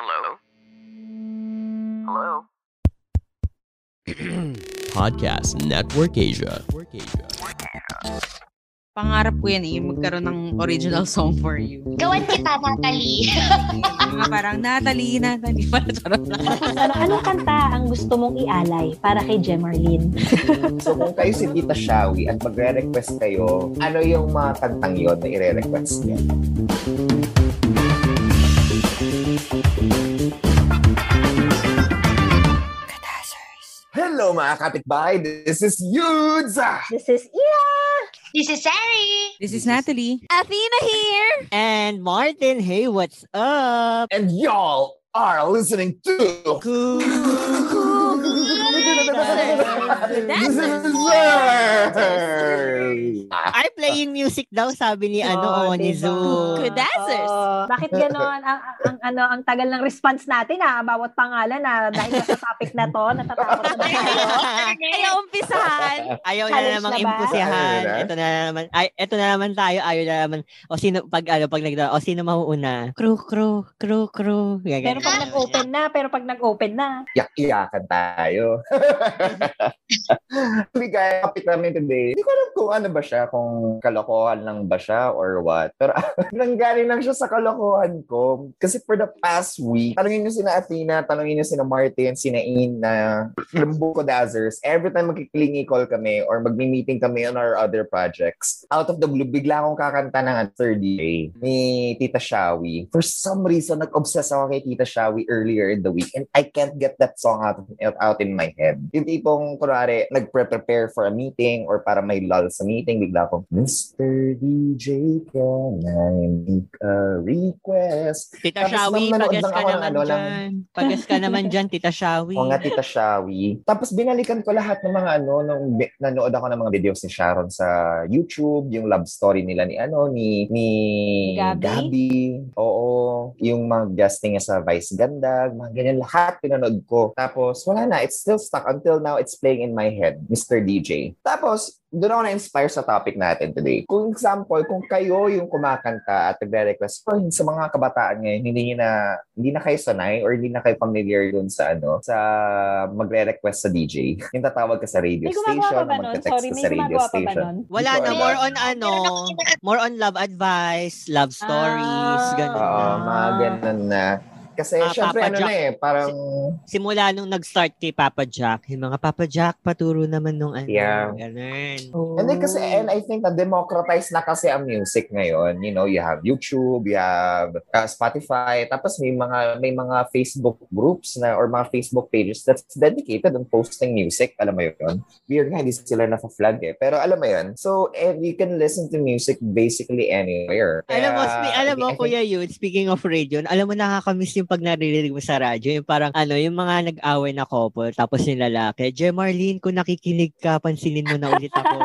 Hello? Hello? Podcast Network Asia. Pangarap ko yan eh, magkaroon ng original song for you. Gawan kita, Natalie. Mga parang Natalie, Natalie. Parang ano, anong kanta ang gusto mong ialay para kay Gemarlin? So kung kayo si Tita Shawi at magre-request kayo, ano yung mga kantang yon na ire-request niyo? Hello mga kapitbahay, this is Yudes! This is Ira! This is Sari. This is Natalie. Athena here! And Martin, hey, what's up? And y'all are listening to... I'm playing music daw, sabi ni ano, Oh, ni diba? Zoo. Kudazzers. Bakit ganon? ang, ang, ano, ang tagal ng response natin ah, bawat pangalan na dahil sa topic na to, natatakot na tayo? Ayaw umpisahan. Ayaw na namang na? Ito na naman. Ay, ito na naman tayo. Ayaw na naman. O sino, pag ano, pag nagda, o sino mauuna? Crew, crew, crew, crew. Pero pag nag-open na, pero pag nag-open na, Yak-iyakan tayo. Bigay kapit namin today. Hindi ko alam kung ano ba siya, kung kalokohan lang ba siya or what. Pero nanggaling lang siya sa kalokohan ko. Kasi for the past week, tanongin niyo sina Athena, tanongin niyo sina Martin, sina Ina, ng Buko Dazzers. Every time magkiklingy call kami or magmi-meeting kami on our other projects, out of the blue, bigla akong kakanta ng third day ni Tita Shawi. For some reason, nag-obsess ako kay Tita Shawi earlier in the week and I can't get that song out, out in my head. Yung tipong, kunwari, nagpre-prepare for a meeting or para may lull sa meeting, bigla akong, Mr. DJ, can I make a request? Tita Tapos Shawi, pagas lang ka naman ano lang- dyan. Pagas ka naman dyan, Tita Shawi. O nga, Tita Shawi. Tapos binalikan ko lahat ng mga ano, nung nanood ako ng mga videos ni Sharon sa YouTube, yung love story nila ni ano, ni, ni Gabi? Gabi. Oo. Yung mga guesting niya sa Vice Gandag, mga ganyan lahat pinanood ko. Tapos wala na, it's still stuck until now it's playing in my head, Mr. DJ. Tapos, doon ako na-inspire sa topic natin today. Kung example, kung kayo yung kumakanta at nagre-request for sa mga kabataan ngayon, hindi na hindi na kayo sanay or hindi na kayo familiar dun sa ano, sa magre-request sa DJ. Yung tatawag ka sa radio may station, pa magte-text Sorry, ka sa radio station. Wala na, more on ano, more on love advice, love stories, Ah. ganun Oo, na. mga ganun na. Kasi Ah, syempre Papa ano Jack. na eh, parang Simula nung nag-start kay Papa Jack, yung mga Papa Jack, paturo naman nung ano, Yeah. ganun. Oh. Hindi kasi, and I think na democratize na kasi ang music ngayon. You know, you have YouTube, you have uh, Spotify, tapos may mga may mga Facebook groups na or mga Facebook pages that's dedicated on posting music. Alam mo yun? Weird nga, hindi sila na-flag eh. Pero alam mo yun? So, and you can listen to music basically anywhere. alam mo, Kaya, spe- alam mo, I think- Kuya Yun, speaking of radio, alam mo, nakakamiss yung pag naririnig mo sa radyo, yung parang, ano, yung mga nag-away na couple, tapos yung lalaki, Jem Marlene, kung nakikinig ka, pansinin mo na ulit ako.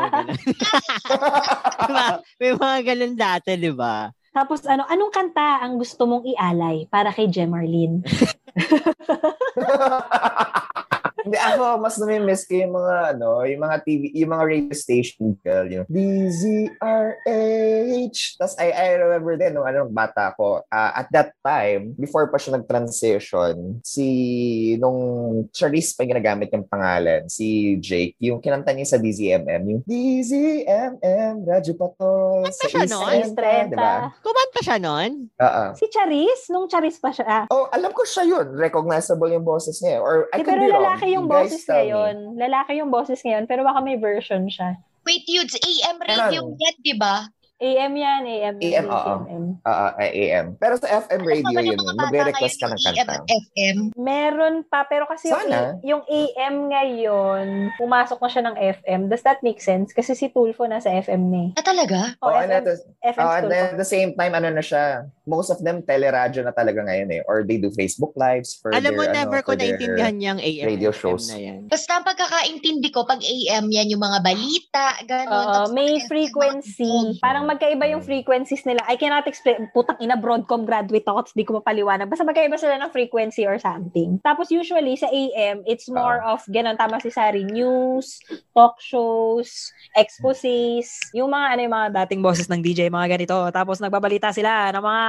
Diba? May mga ganun dati, di ba? Tapos ano, anong kanta ang gusto mong ialay para kay Gemarlin? Hindi ako mas nami-miss ko yung mga ano, yung mga TV, yung mga radio station girl, yung DZRH. Tapos I, I remember din nung anong bata ko, ah, at that time, before pa siya nag-transition, si nung Charisse pa yung ginagamit yung pangalan, si Jake, yung kinanta niya sa DZMM, yung DZMM, Radyo Pato, Kanta siya? East Trenta, diba? Kumanta siya nun? Oo. Si Charis? Nung Charis pa siya. Ah, Oh, alam ko siya yun. Recognizable yung boses niya. Or I Di, could pero be wrong. lalaki yung You guys boses ngayon. Lalaki yung boses ngayon, pero baka may version siya. Wait, Yudes, AM radio yan, di ba? AM yan, AM. AM, oo. AM. Ah, ah, AM. Pero sa FM radio Ano yun, magre-request ka ng yung kanta. FM? Meron pa, pero kasi yung, Sana. yung AM ngayon, pumasok na siya ng FM. Does that make sense? Kasi si Tulfo nasa FM na eh. Ah, talaga? Oh, and FM, at the, FM oh, and at the same time, ano na siya, most of them teleradyo na talaga ngayon eh. Or they do Facebook lives for Alam mo, their, never ano, ko their- naintindihan yung AM radio shows. na yan. Basta ang pagkakaintindi ko, pag AM yan, yung mga balita, gano'n. Oo, Tapos may frequency. mga- Magkaiba yung frequencies nila. I cannot explain. Putang ina, Broadcom graduate ako, tapos di ko mapaliwanag. Basta magkaiba sila ng frequency or something. Tapos usually sa AM, it's more of, ganun, tama si Sari, news, talk shows, exposés, yung mga ano yung mga dating boses ng DJ, mga ganito. Tapos nagbabalita sila ng mga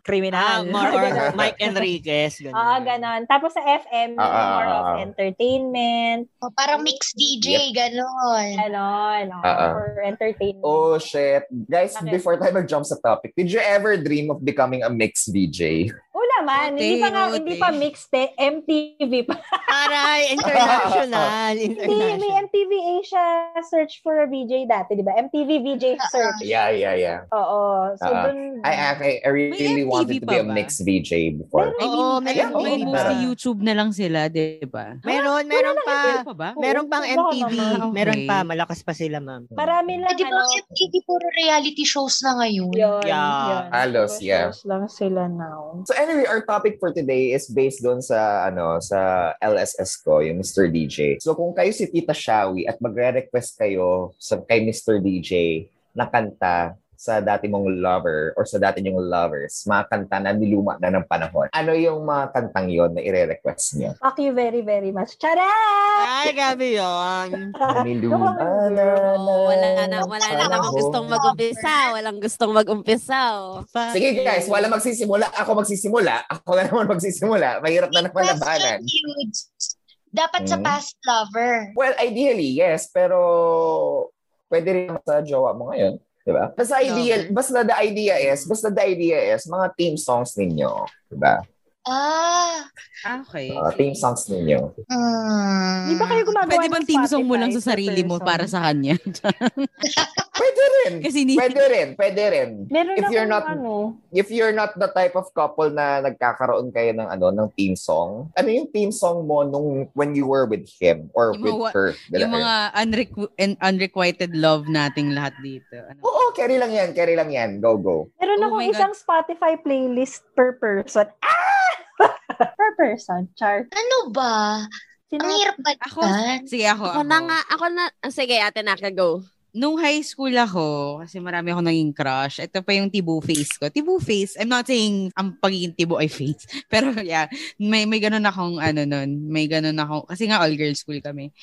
kriminal. Ah, more or Ganun. Mike Enriquez. Ganun. Oo, ganon. Tapos sa FM, Ah, ah, more ah, of ah. entertainment, Oh, parang mix DJ, gano'n. ganon. oo, Ah, ah. for entertainment. Oh, shit. Guys, Bakit? before tayo mag-jump sa topic, did you ever dream of becoming a mixed DJ? Oo naman, hindi pa nga, Rote, hindi pa mixed eh, MTV pa. Aray, international. Hindi, may international. MTV Asia search for a VJ dati, di ba? MTV VJ search. Yeah, yeah, yeah. Oo. So, Ah, dun, I, I, I really May wanted to be a mixed VJ before. I mean, alam meron mo, din. mostly Ah. YouTube na lang sila, di ba? Meron, meron pa. Meron pa ba? Meron pang MTV. Meron Okay. pa. Malakas pa sila, ma'am. marami lang, di ba, ano, MTV puro reality shows na ngayon? yun, Yeah. yun. Halos, yeah. shows lang sila now. So anyway, our topic for today is based doon sa ano sa LSS ko, yung Mr. DJ. So kung kayo si Tita Shawi at magre-request kayo sa kay Mr. DJ na kanta sa dati mong lover or sa dati nyong lovers, mga kanta na niluma na ng panahon. Ano yung mga kantang yon na ire-request niyo? Fuck you very, very much. Charan! Ay, gabi yun. Niluma na ng Oo, wala na, wala na namang gustong mag-umpisa. Walang gustong mag-umpisa. oh. Sige guys, wala magsisimula. Ako magsisimula. Ako na naman magsisimula. Mahirap na naman labanan. huge. Dapat sa Hmm. past lover. Well, ideally, yes. Pero pwede rin sa jowa mo ngayon. Diba? Basta ideal, basta the idea is, basta the idea is, mga team songs ninyo. Diba? Ah. Ah, okay. Uh, team songs ninyo. Hmm. Di ba kayo gumagawa Pwede ng bang team song mo lang sa sarili mo para sa kanya? Pwede rin. Kasi ni Pwede rin. Pwede rin. Meron If you're not- ano, If you're not the type of couple na nagkakaroon kayo ng ano ng team song, ano yung team song mo nung when you were with him or Yung with mga- her? yung mga unrequ- and unrequited love nating lahat dito. Ano? Oo, carry lang yan. Carry lang yan. Go, go. meron Oh akong my God. isang Spotify playlist per person. Ah! Per person, char. Ano ba? Sino? Ang hirap ba Ako, sige ako. Ako na nga, ako na, ah, sige ate Naka, go. Nung high school ako, kasi marami ako naging crush, ito pa yung tibu face ko. Tibu face, I'm not saying ang pagiging tibu ay face. Pero yeah, may, may ganun akong ano nun. May ganun ako, kasi nga all girls school kami.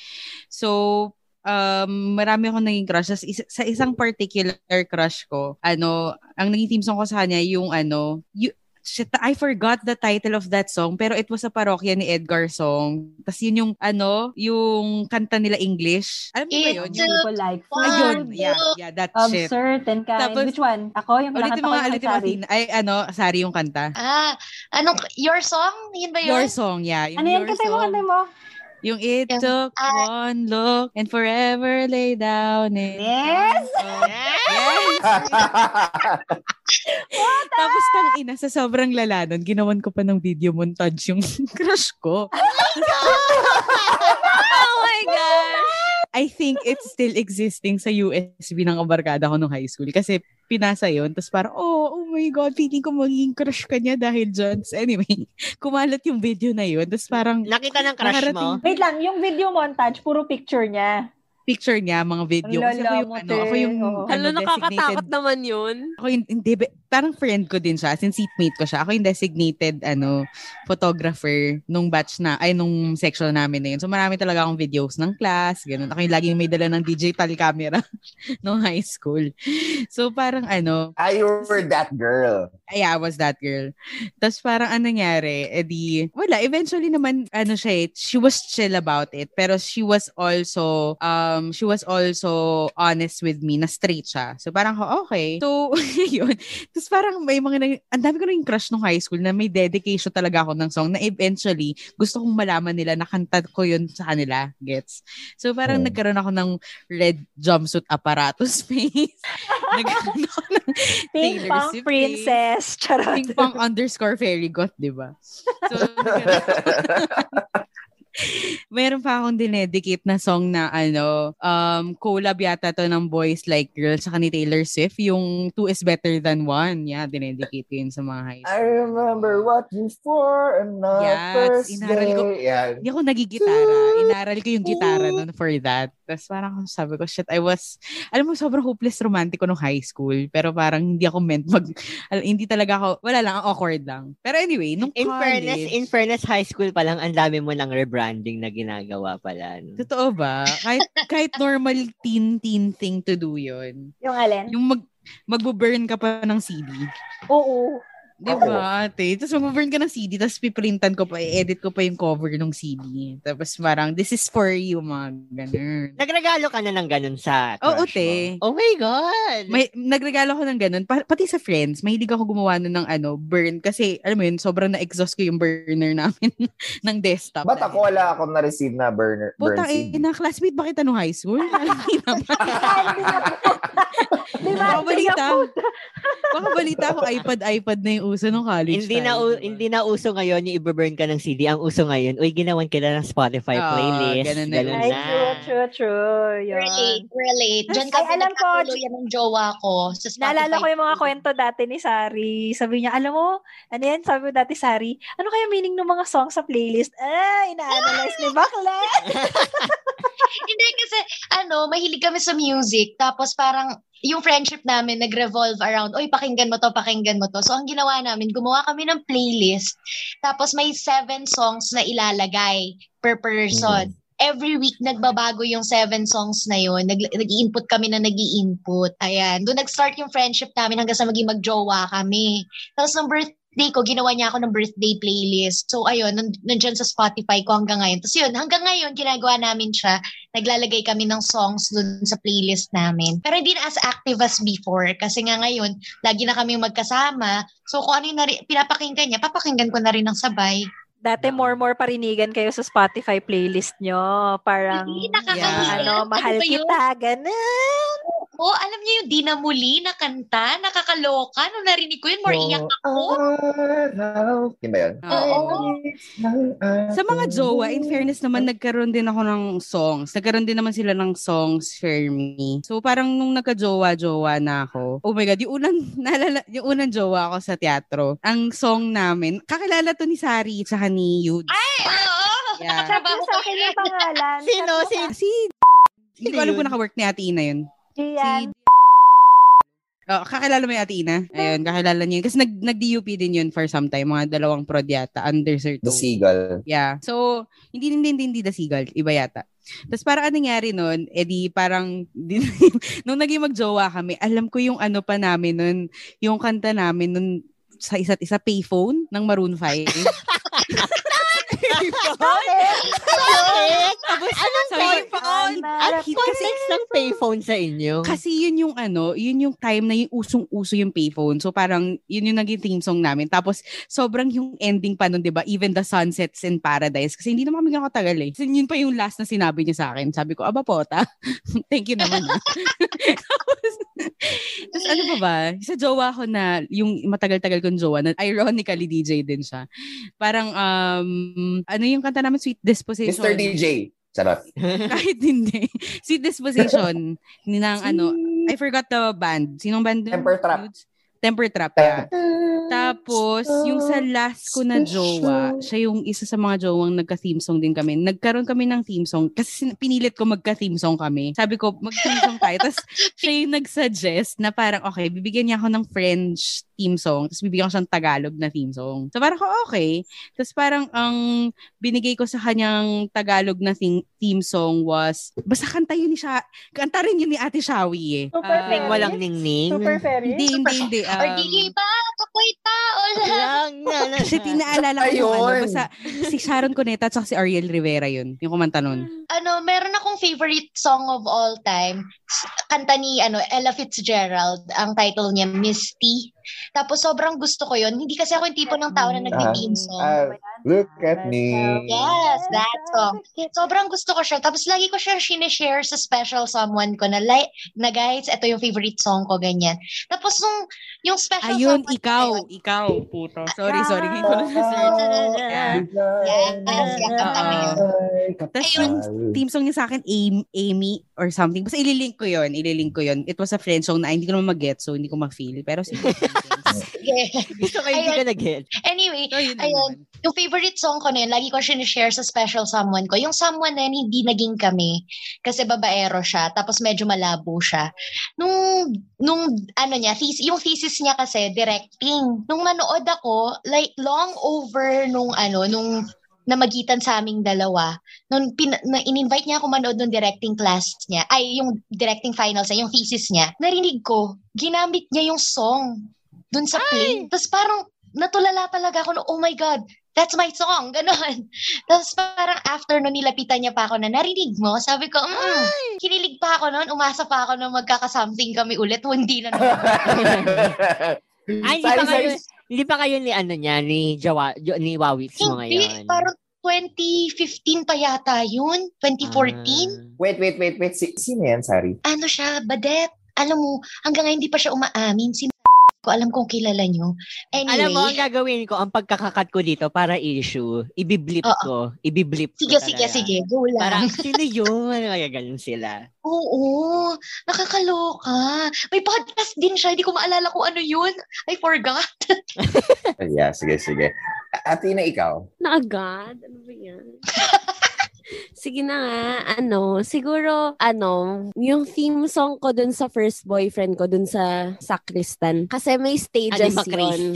So, um, marami akong naging crush. Sa, isa- sa isang particular crush ko, ano, ang naging team song ko sa kanya, yung ano, you, Shit, I forgot the title of that song, pero it was a parokya ni Edgar song. Tapos yun yung, ano, yung kanta nila English. Alam mo ba yun? Yung, People like ayun, food yeah, yeah, that of shit. certain kind. Tapos- Which one? Ako? Yung Ulitin mo ulitin mo. Tina. Ay, ano, Sari yung kanta. Ah, anong, your song? Yun ba yun? Your song, yeah. Yung Ano yan? Kantay mo, kantay mo. Yung it Yung- took Ah. one look and forever lay down in Yes! Yes! Tapos tang ina, sa sobrang lala nun, ginawan ko pa ng video montage yung crush ko. Oh my God! I think it's still existing sa USB ng kabarkada ko nung high school. Kasi pinasa yun. Tapos parang, oh, oh my God, feeling ko magiging crush ka niya dahil dyan. So anyway, kumalat yung video na yun. Tapos parang Nakita ng crush mo? Wait lang, yung video montage, puro picture niya. picture niya, mga video. Kasi ako Lala yung, ano, ako yung. Oo. ano, Hala, nakakatakot naman yun. ako yung, hindi, parang friend ko din siya, since seatmate ko siya. Ako yung designated, ano, photographer nung batch na, ay, nung section namin na yun. So, marami talaga akong videos ng class, ganun. Ako yung laging may dala ng digital camera nung high school. So, parang ano, Ah, you were that girl. yeah, I was that girl. Tapos parang anong nangyari, edi, wala, eventually naman, ano siya, eh, she was chill about it, pero she was also, um, she was also honest with me, na straight siya. So parang, oh, okay. So, yun. Tapos parang may mga, nag- ang dami ko na yung crush nung high school na may dedication talaga ako ng song na eventually gusto kong malaman nila na kanta ko yun sa kanila. Gets? So parang Hmm. nagkaroon ako ng red jumpsuit apparatus face. nagkaroon ako ng Ping Taylor pong Swift princess. Charot. Ping pong underscore fairy got, di ba? So, meron pa akong dinedicate na song na ano, um, collab yata to ng Boys Like Girls sa ni Taylor Swift, yung Two is Better Than One. Yeah, dinedicate ko yun sa mga high I school. remember what you for and not Yes, first inaral ko- day. Yan. Hindi ako nagigitara. Inaral ko yung gitara nun for that. Tapos parang sabi ko, shit, I was, alam mo, sobrang hopeless romantic ko nung high school. Pero parang hindi ako meant mag, al- hindi talaga ako, wala lang, awkward lang. Pero anyway, nung In college, fairness, in fairness, high school pa lang, ang dami mo ng rebranding na ginagawa pala. no? Totoo ba? Kahit, kahit normal teen-teen thing to do yun. Yung alin? Yung mag, magbo-burn ka pa ng CD. Oo. Di ba, ate? Tapos magbo-burn ka ng CD, tapos piprintan ko pa, i-edit ko pa yung cover ng CD. Tapos parang, this is for you, mga ganun. Nagregalo ka na ng ganun sa Oo, crush te. mo? Oh my God! May, nagregalo ko ng ganun. Pa- pati sa friends, mahilig ako gumawa nun ng ano, burn. Kasi, alam mo yun, sobrang na-exhaust ko yung burner namin ng desktop. Ba't ako wala akong na-receive na burner, burn Puta, seed? eh, na classmate ba kita nung high school? Di ba? Baka balita. Baka balita ko iPad, iPad na yung uso nung college hindi na time, u- diba? hindi na uso ngayon yung i-burn ka ng CD. Ang uso ngayon, uy, ginawan kita ng Spotify Oo, playlist. ganun na ganun. Ay, na. true, true, true. Yun. Relate, relate. Diyan Ay, kami alam ko, nagkatuluyan ng jowa ko sa Spotify. Naalala ko yung mga kwento dati ni Sari. Sabi niya, alam mo, ano yan? Sabi mo dati, Sari, ano kaya meaning ng mga songs sa playlist? Ah, ina-analyze ni Bakla. Hindi kasi, ano, mahilig kami sa music. Tapos parang, yung friendship namin nag-revolve around, oy, pakinggan mo to, pakinggan mo to. So, ang ginawa namin, gumawa kami ng playlist. Tapos may seven songs na ilalagay per person. Every week, nagbabago yung seven songs na yun. Nag, nag-input kami na nag input Ayan. Doon nag-start yung friendship namin hanggang sa maging magjowa kami. Tapos, nung birthday ko, ginawa niya ako ng birthday playlist. So, ayun, nan- nandyan sa Spotify ko hanggang ngayon. Tapos yun, hanggang ngayon, ginagawa namin siya naglalagay kami ng songs dun sa playlist namin. Pero hindi na as active as before kasi nga ngayon, lagi na kami magkasama. So kung ano yung nari- pinapakinggan niya, papakinggan ko na rin ng sabay. Dati more more parinigan kayo sa Spotify playlist nyo. Parang, Hindi, nakakahiya. ano, mahal Ano ba yun? kita, ganun. Oo, alam niyo yung di na muli na kanta, nakakaloka. Nung narinig ko yun, more iyak ako. Yun ba yun? Oo. Sa mga jowa, in fairness naman, nagkaroon din ako ng songs. Nagkaroon din naman sila ng songs for me. So, parang nung nagka-jowa-jowa na ako, oh my God, yung unang, naalala, yung unang jowa ako sa teatro, ang song namin, kakilala to ni Sari at ni Yud. Ay, oo. Yeah. Nakatrabaho sa akin yung pangalan. Sino? Sabi Si, Si, hindi ko alam kung naka-work ni Ate Ina yun. Gian. Oh, kakilala mo yung Ate Ina? Ayun, kakilala niyo. Kasi nag, nag-DUP din yun for some time. Mga dalawang prod yata, under Sir The. Seagull. Yeah. So, hindi, hindi, hindi, hindi The Seagull. Iba yata. Tapos parang anong nangyari nun, edi parang, di, nung naging magjowa kami, alam ko yung ano pa namin nun, yung kanta namin nun sa isa't isa, payphone ng Maroon 5. Bakit? Tapos, anong payphone? "Ah, Anong kasi- context ng payphone sa inyo? Kasi yun yung ano, yun yung time na yung usong-uso yung payphone. So parang yun yung naging theme song namin. Tapos sobrang yung ending pa nun, 'di ba? Even the sunsets in paradise kasi hindi naman kami ganun katagal eh. Kasi yun pa yung last na sinabi niya sa akin. Sabi ko, "Aba pota. Thank you naman." ah." Tapos, tapos ano pa ba? Sa jowa ko na yung matagal-tagal kong jowa na ironically DJ din siya. Parang um ano yung kanta namin Sweet Disposition. Mr. DJ. Charot. Kahit hindi. Sweet Disposition ni ng ano, I forgot the band. Sinong band? Temper Trap. Dudes? Temper Trap, yeah. Tapos, yung sa last ko na jowa, siya yung isa sa mga jowang nagka-theme song din kami. Nagkaroon kami ng theme song kasi pinilit ko magka-theme song kami. Sabi ko, mag-theme song tayo. Tapos, siya yung nag-suggest na parang, okay, bibigyan niya ako ng French theme song. Tapos, bibigyan ko siyang Tagalog na theme song. So, parang ko, okay. Tapos, parang ang binigay ko sa kanyang Tagalog na theme, theme song was, basta kanta yun ni siya, kanta rin yun ni Ate Shawi eh. Super Ah, fairy. walang ningning. Super fairy. hindi, hindi, hindi. Or Um, di ba, ako'y tao lang. Lang na na. kasi tinaalala ko yung ano, basta si Sharon Cuneta at si Ariel Rivera yun. Yung kumanta nun. Ano, meron akong favorite song of all time. Kanta ni ano, Ella Fitzgerald. Ang title niya, Misty. Tapos sobrang gusto ko yun. Hindi kasi ako yung tipo ng tao na nagti-theme song. Ah, look at me. Yes, that song. Sobrang gusto ko siya. Tapos lagi ko siya sinishare sa special someone ko na, like, na guys, ito yung favorite song ko, ganyan. Tapos nung, yung special Ayun, someone ikaw. yun, Ikaw, puto. Sorry, sorry. Ngayon ko. Yeah. Yes, na yun. Tapos yung team song niya sa akin, Amy, Amy or something. Basta ililink ko yun. Ililink ko yun. It was a friend song na hindi ko naman mag-get, so hindi ko ma-feel. Pero sige. Yeah. Gusto ko hindi ka nag-get. Anyway, ayun, naman. Yung favorite song ko na yun, lagi ko sinishare sa special someone ko. Yung someone na yun, hindi naging kami kasi babaero siya, tapos medyo malabo siya. Nung, nung ano niya, thesis, yung thesis niya kasi, directing. Nung manood ako, like, long over nung ano, nung namagitan sa aming dalawa. Nung pin, na, in-invite niya ako manood ng directing class niya, ay yung directing finals niya, yung thesis niya, narinig ko, ginamit niya yung song dun sa play. Tapos parang natulala talaga ako na, oh my God, that's my song, ganon. Tapos parang after nun, nilapitan niya pa ako na, narinig mo? Sabi ko, mm, kinilig pa ako nun, umasa pa ako na magkakasomething kami ulit, hindi na naman. Ay, hindi pa kayo, hindi pa kayo ni ano niya, ni Jawa, ni Wawits mo Hindi, ngayon. parang 2015 pa yata yun, 2014. Wait, wait, wait, wait. Si, sino yan, Sari? Ano siya, Badet? Alam mo, hanggang ngayon hindi pa siya umaamin. Si ko alam kong kilala nyo. Anyway, Alam mo, ang gagawin ko, ang pagkakakat ko dito para issue, ibiblip Oo. ko. Ibiblip ko sige, sige, talaga. sige, go lang. Parang, sino yun? Kaya ganun sila. Oo, nakakaloka. May podcast din siya, hindi ko maalala kung ano yun. I forgot. Yeah, sige, sige. Ate na ikaw. Na agad? Ano ba yan? Sige na nga, ano, siguro, ano, yung theme song ko dun sa first boyfriend ko, dun sa Sacristan. Kasi may stages yun.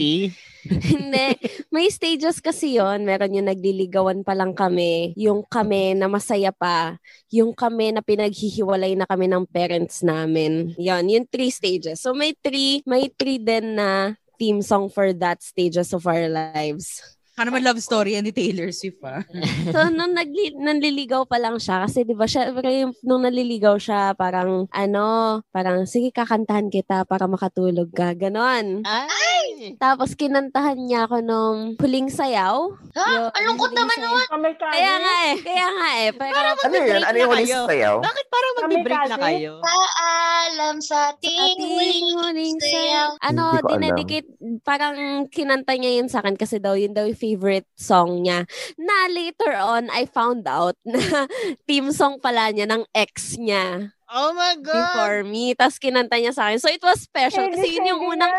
Hindi. May stages kasi yon Meron yung nagliligawan pa lang kami. Yung kami na masaya pa. Yung kami na pinaghihiwalay na kami ng parents namin. Yon, yung three stages. So may three, may three din na theme song for that stages of our lives. Ano naman love story ni Taylor Swift, ah. So, nung nagli- nanliligaw pa lang siya, kasi di ba, siya, yung- nung nanliligaw siya, parang, ano, parang, sige, kakantahan kita para makatulog ka. Ganon. Ay! Tapos, kinantahan niya ako nung huling sayaw. Ha? Yung Ang lungkot naman sayaw. naman. Kamikaze. Kaya nga eh. Kaya nga eh. Pero, Ano yun? Ano yung huling sayaw? Bakit parang mag-break na kayo? Paalam sa ating huling huling sayaw. Ano, dinedicate, parang kinanta niya yun sa akin kasi daw yun daw yung favorite song niya. Na later on, I found out na team song pala niya ng ex niya Oh my God! before me. Tapos kinanta niya sa akin. So it was special kasi yun yung unang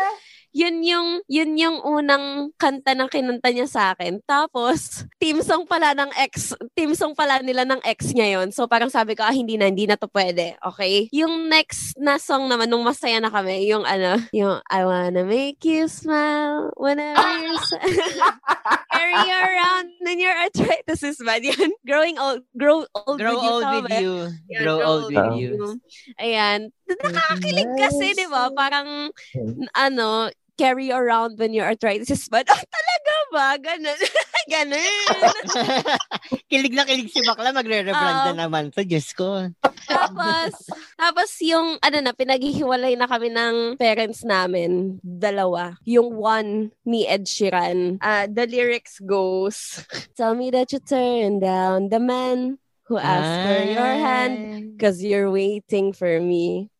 yun yung yun yung unang kanta ng kinanta niya sa akin. Tapos team song pala ng ex, team song pala nila ng ex niya yun. So parang sabi ko, ah hindi na, hindi na to pwede. Okay? Yung next na song naman nung masaya na kami, yung ano, yung I wanna make you smile whenever you're sad. Carry you around when your arthritis is bad. Yan. Growing old, grow old Grow with you. old tama with you. Yan, Grow old with you. Ayan. Nakakakilig kasi, di ba? Parang, n- ano, carry around when your arthritis is bad. Ah, talaga ba? Ganun. Ganun. kilig na kilig si Bakla, magre-rebrand na Oo. naman to. Diyos ko. tapos, tapos yung, ano na, pinaghihiwalay na kami ng parents namin. Dalawa. Yung one ni Ed Sheeran. Ah, the lyrics goes, Tell me that you turn down the man who asked for your hand because you're waiting for me.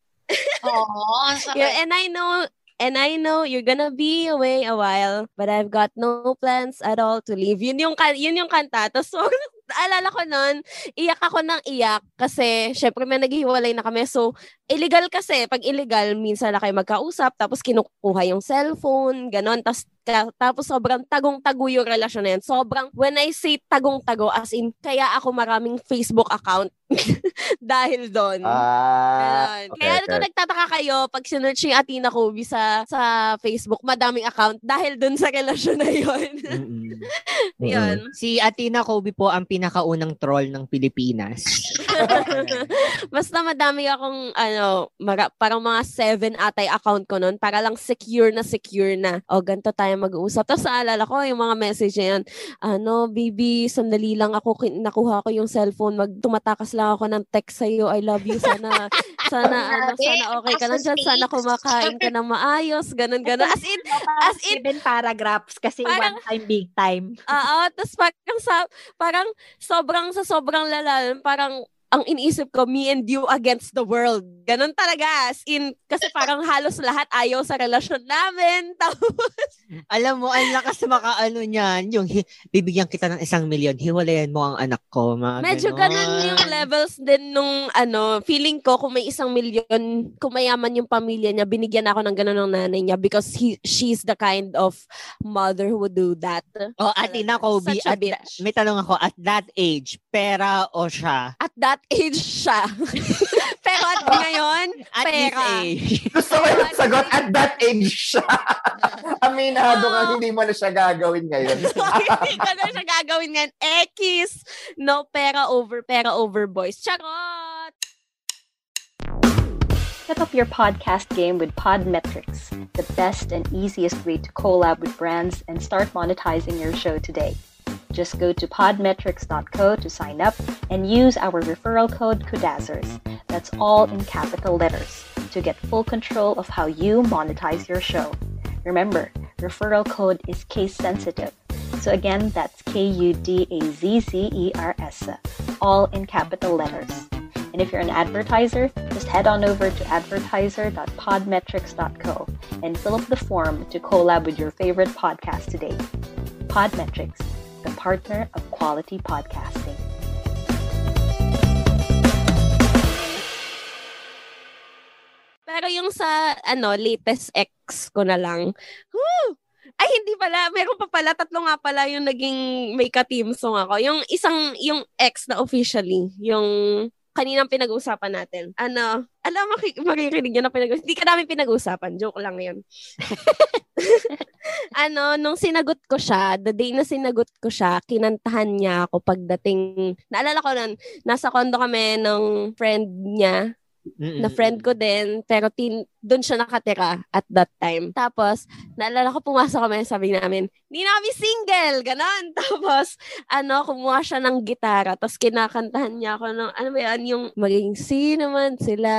Sakit. Yeah, and I know and I know you're gonna be away a while, but I've got no plans at all to leave. Yun yung yun yung kanta. Tapos alala ko nun, iyak ako ng iyak kasi syempre may naghihiwalay na kami. So, illegal kasi. Pag illegal, minsan na kayo magkausap, tapos kinukuha yung cellphone, ganon. Tapos, ka- tapos sobrang tagong-tago yung relasyon na yan. Sobrang, when I say tagong-tago, as in, kaya ako maraming Facebook account dahil doon. Ah, Ganon. okay, Kaya ano okay. nagtataka kayo pag sinearch yung Athena Kobe sa, sa Facebook, madaming account dahil dun sa relasyon na yun. Mm-mm. Yun. Si Athena Kobe po ang pinakaunang troll ng Pilipinas. Basta madami akong, ano, mara, parang mga seven atay account ko nun para lang secure na secure na. O, ganito tayo mag-uusap. Tapos naalala ko yung mga message yan. Ano, baby, sandali lang ako, kin- nakuha ko yung cellphone. Mag, tumatakas lang ako ng text sa'yo. I love you. Sana, sana, ano, sana okay ka na dyan. Sana kumakain ka ng maayos. Ganun, ganun. As in, as in, Even paragraphs kasi Parang- one time, big time. Oo, tapos parang sa parang sobrang sa sobrang lala, parang ang iniisip ko, me and you against the world. Ganon talaga. As in, kasi parang halos lahat ayaw sa relasyon namin. Tapos, Alam mo, ang lakas makaano niyan. Yung hi- bibigyan kita ng isang milyon, hiwalayan mo ang anak ko. Mga medyo ganon yung levels din nung ano, feeling ko kung may isang milyon, kung mayaman yung pamilya niya, binigyan ako ng ganon ng nanay niya because he, she's the kind of mother who would do that. Oh, Atina Kobe, Such a at, bitch. may tanong ako, at that age, pera o siya? At that age siya. Pero at ngayon, At this pera. age. Gusto ko yung sagot at that age siya. Aminado ka, Oo. hindi mo na siya gagawin ngayon. Hindi ko na siya gagawin yan. Ekis. No, pera over, pera over boys. Charot! Step up your podcast game with Podmetrics, the best and easiest way to collab with brands and start monetizing your show today. Just go to podmetrics.co to sign up and use our referral code KUDAZZERS. That's all in capital letters to get full control of how you monetize your show. Remember, referral code is case sensitive. So again, that's K U D A Z Z E R S, all in capital letters. And if you're an advertiser, just head on over to advertiser.podmetrics.co and fill up the form to collab with your favorite podcast today. Podmetrics, partner of quality podcasting. Pero yung sa, ano, latest ex ko na lang, whew! Ay, hindi pala. Meron pa pala. Tatlo nga pala yung naging may ka-team song ako. Yung isang, yung ex na officially, yung kaninang pinag-uusapan natin. Ano, alam, maki- maririnig yun na pinag Hindi ka namin pinag-uusapan. Joke lang yun. ano, nung sinagot ko siya, the day na sinagot ko siya, kinantahan niya ako pagdating, naalala ko nun, nasa condo kami ng friend niya, na friend ko din, pero tin, doon siya nakatira at that time. Tapos, naalala ko, pumasok kami, sabi namin, hindi na kami single, ganon. Tapos, ano, kumuha siya ng gitara, tapos kinakantahan niya ako ng, ano ba yan, yung maging sino man sila,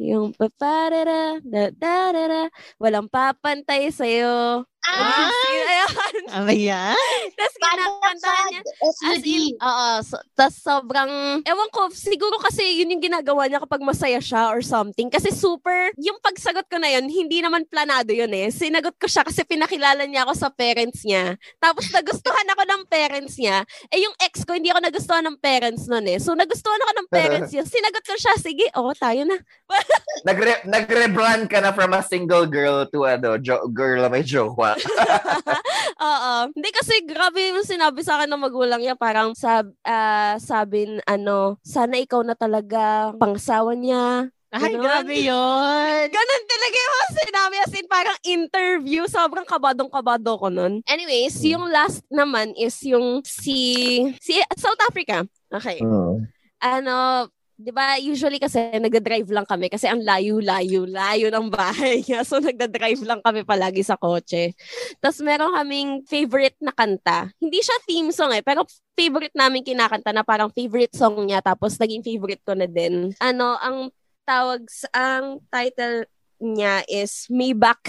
yung paparara, da, da, da, da, walang papantay sa'yo. Ah! Ayun. Ano yan? Tapos kinakantahan niya. As in, oo. So, tas sobrang, ewan ko, siguro kasi yun yung ginagawa niya kapag masaya siya or something. Kasi super, yung pagsagot ko na yun, hindi naman planado yun eh. Sinagot ko siya kasi pinakilala niya ako sa parents niya. Tapos nagustuhan ako ng parents niya. Eh yung ex ko, hindi ako nagustuhan ng parents nun eh. So nagustuhan ako ng parents niya. Sinagot ko siya, sige, oo, tayo na. Nagre- nagre-brand ka na from a single girl to ano, jo- girl na may jowa. Oo. Hindi kasi grabe yung sinabi sa akin ng magulang niya. Parang sab, ah, sabi, n- ano, sana ikaw na talaga pangsawa niya. Ay, Ganon. grabe yun. Ganon talaga yung mga sinabi. As in, parang interview. Sobrang kabadong-kabado ko nun. Anyways, yung last naman is yung si, si South Africa. Okay. Mm. Ano, 'di ba usually kasi nagda-drive lang kami kasi ang layo-layo, layo ng bahay niya. So nagda-drive lang kami palagi sa kotse. Tapos meron kaming favorite na kanta. Hindi siya theme song eh, pero favorite namin kinakanta na parang favorite song niya tapos naging favorite ko na din. Ano, ang tawag ang title niya is Maybach.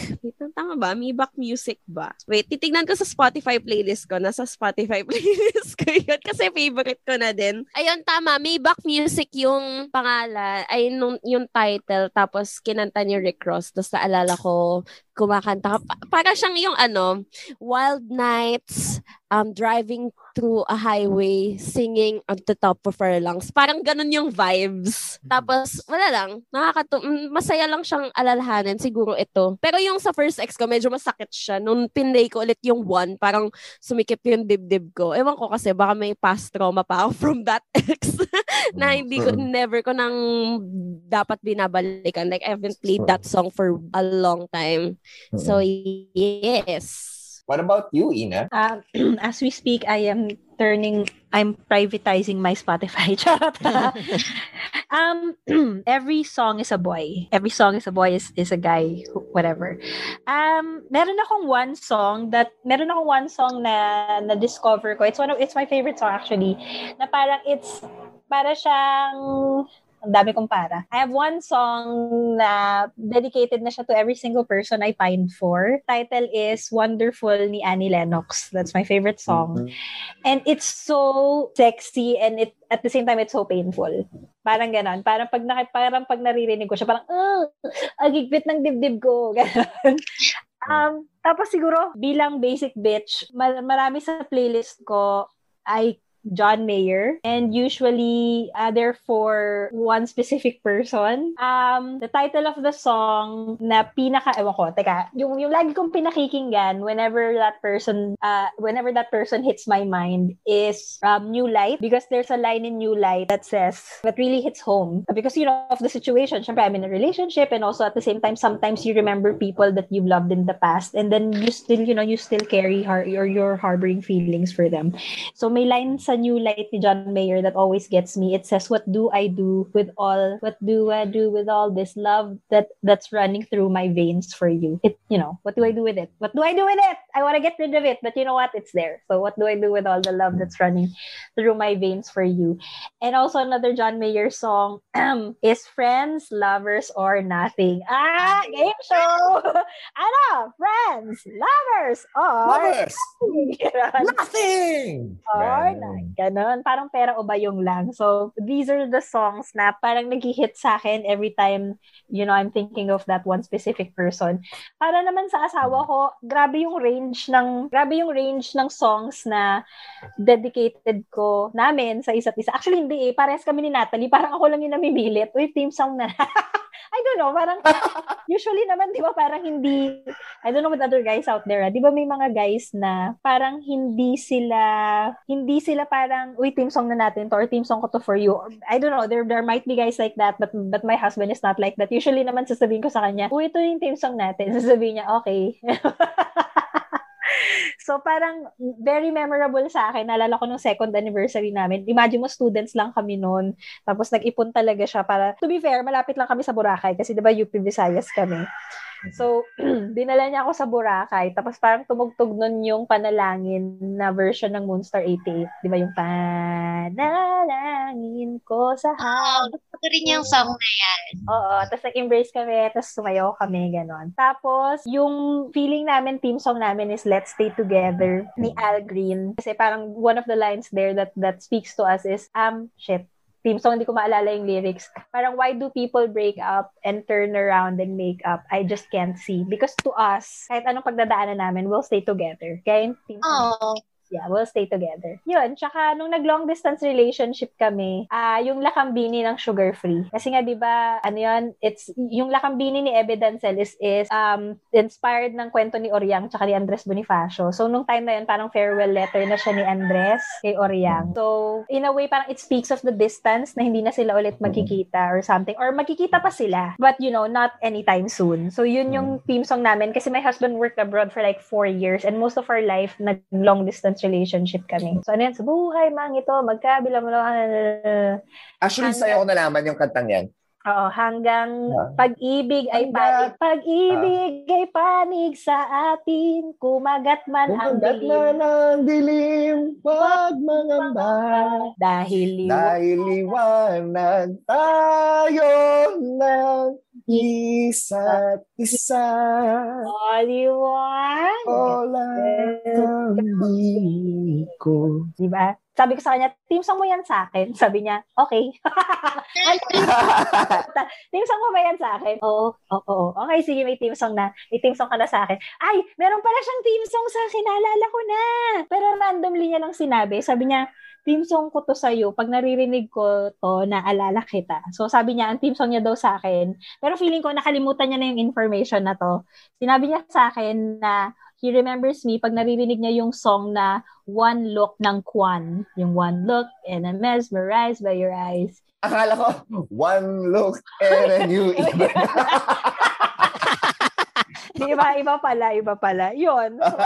Tama ba? Maybach Music ba? Wait, titignan ko sa Spotify playlist ko. Nasa Spotify playlist ko yun kasi favorite ko na din. Ayun, tama. Maybach Music yung pangalan. Ay, nung, yung title. Tapos, kinanta ni Rick Ross. Tapos, naalala ko, kumakanta ka. Pa- para siyang yung ano, Wild Nights, um, driving through a highway, singing on the top of our lungs. Parang ganun yung vibes. Tapos, wala lang. Nakakatu- mm, masaya lang siyang alalahanin. Siguro ito. Pero yung sa first ex ko, medyo masakit siya. Nung pinlay ko ulit yung one, parang sumikip yung dibdib ko. Ewan ko kasi, baka may past trauma pa ako from that ex na hindi ko, never ko nang dapat binabalikan. Like, I haven't played that song for a long time. So, yes. What about you, Ina? Uh, as we speak, I am turning, I'm privatizing my Spotify. Charot. um, every song is a boy. Every song is a boy is, is a guy, whatever. Um, meron akong one song that, meron akong one song na na-discover ko. It's one of, it's my favorite song actually. Na parang it's, para siyang ang dami kong para. I have one song na dedicated na siya to every single person I pined for. Title is Wonderful ni Annie Lennox. That's my favorite song. Mm-hmm. And it's so sexy and it at the same time it's so painful. Parang ganon. Parang pag, naki, parang pag naririnig ko siya, parang, uh, agigpit ng dibdib ko. Ganon. Um, tapos siguro, bilang basic bitch, marami sa playlist ko ay John Mayer and usually uh, they're for one specific person. Um, the title of the song na pinaka, ewan ko, teka, yung, yung lagi kong pinakikinggan whenever that person, uh, whenever that person hits my mind is um, New Light because there's a line in New Light that says, that really hits home because, you know, of the situation. Syempre, I'm in a relationship and also at the same time, sometimes you remember people that you've loved in the past and then you still, you know, you still carry har- or you're harboring feelings for them. So may line sa New Light ni John Mayer that always gets me. It says, "What do I do with all? What do I do with all this love that that's running through my veins for you? It, you know, what do I do with it? What do I do with it? I want to get rid of it, but you know what? It's there. So what do I do with all the love that's running through my veins for you? And also another John Mayer song is "Friends, Lovers, or Nothing." Ah, game show. ano? Friends, lovers, or lovers. nothing. nothing. Or nothing. Ganon. Parang pera o bayong lang. So, these are the songs na parang nag-hit sa akin every time, you know, I'm thinking of that one specific person. Para naman sa asawa ko, grabe yung range ng, grabe yung range ng songs na dedicated ko namin sa isa't isa. Actually, hindi eh. Pares kami ni Natalie. Parang ako lang yung namimilit. Uy, team song na. I don't know, parang usually naman, di ba, parang hindi, I don't know with other guys out there, ah, di ba may mga guys na parang hindi sila, hindi sila parang, uy, team song na natin to, or team song ko to for you. I don't know, there there might be guys like that, but but my husband is not like that. Usually naman sasabihin ko sa kanya, uy, ito yung team song natin. Sasabihin niya, okay. So, parang very memorable sa akin. Naalala ko nung second anniversary namin. Imagine mo, students lang kami noon. Tapos, nag-ipon talaga siya para, to be fair, malapit lang kami sa Boracay kasi, di ba, UP Visayas kami. So, dinala niya ako sa Boracay. Tapos parang tumugtog nun yung panalangin na version ng Moonstar 88. Di ba yung panalangin ko sa hab. Oh, gusto rin yung song na yan. Oo. Tapos nag-embrace kami. Tapos sumayaw kami. Ganon. Tapos, yung feeling namin, team song namin is Let's Stay Together ni Al Green. Kasi parang one of the lines there that that speaks to us is, um, shit, theme song, hindi ko maalala yung lyrics. Parang, why do people break up and turn around and make up? I just can't see. Because to us, kahit anong pagdadaanan namin, we'll stay together. Kaya yung theme song, yeah, we'll stay together. Yun, tsaka nung nag-long distance relationship kami, ah uh, yung lakambini ng sugar free. Kasi nga 'di ba, ano yun, it's yung lakambini ni Ebe Dancel is, is um inspired ng kwento ni Oriang tsaka ni Andres Bonifacio. So nung time na yun, parang farewell letter na siya ni Andres kay Oriang. So in a way parang it speaks of the distance na hindi na sila ulit magkikita or something or magkikita pa sila. But you know, not anytime soon. So yun yung theme song namin kasi my husband worked abroad for like four years and most of our life nag long distance relationship kami. So, ano yan? Sa buhay, mang ito, magkabila mo lang. Actually, hanggang, sa'yo ko nalaman yung kantang yan. Oo, hanggang yeah. pag-ibig ay panig. Pag-ibig uh, ay panig sa atin, kumagat man ang dilim. Kumagat man ang dilim, pag mangamba. Dahil, dahil liwanag tayo ng isa't isa. Oh, liwanag. Olang ko. Diba? Sabi ko sa kanya, team song mo yan sa akin. Sabi niya, okay. team song mo ba yan sa akin? Oo, oo, oo. Okay, sige, may team song na. May team song ka na sa akin. Ay, meron pala siyang team song sa akin. Naalala ko na. Pero randomly niya lang sinabi. Sabi niya, team song ko to sa'yo. Pag naririnig ko to, naalala kita. So, sabi niya, ang team song niya daw sa akin. Pero feeling ko, nakalimutan niya na yung information na to. Sinabi niya sa akin na he remembers me pag naririnig niya yung song na One Look ng Kwan. Yung One Look and I'm mesmerized by your eyes. Akala ko, one look and a new even. Di ba? Iba pala, iba pala. Yun. So,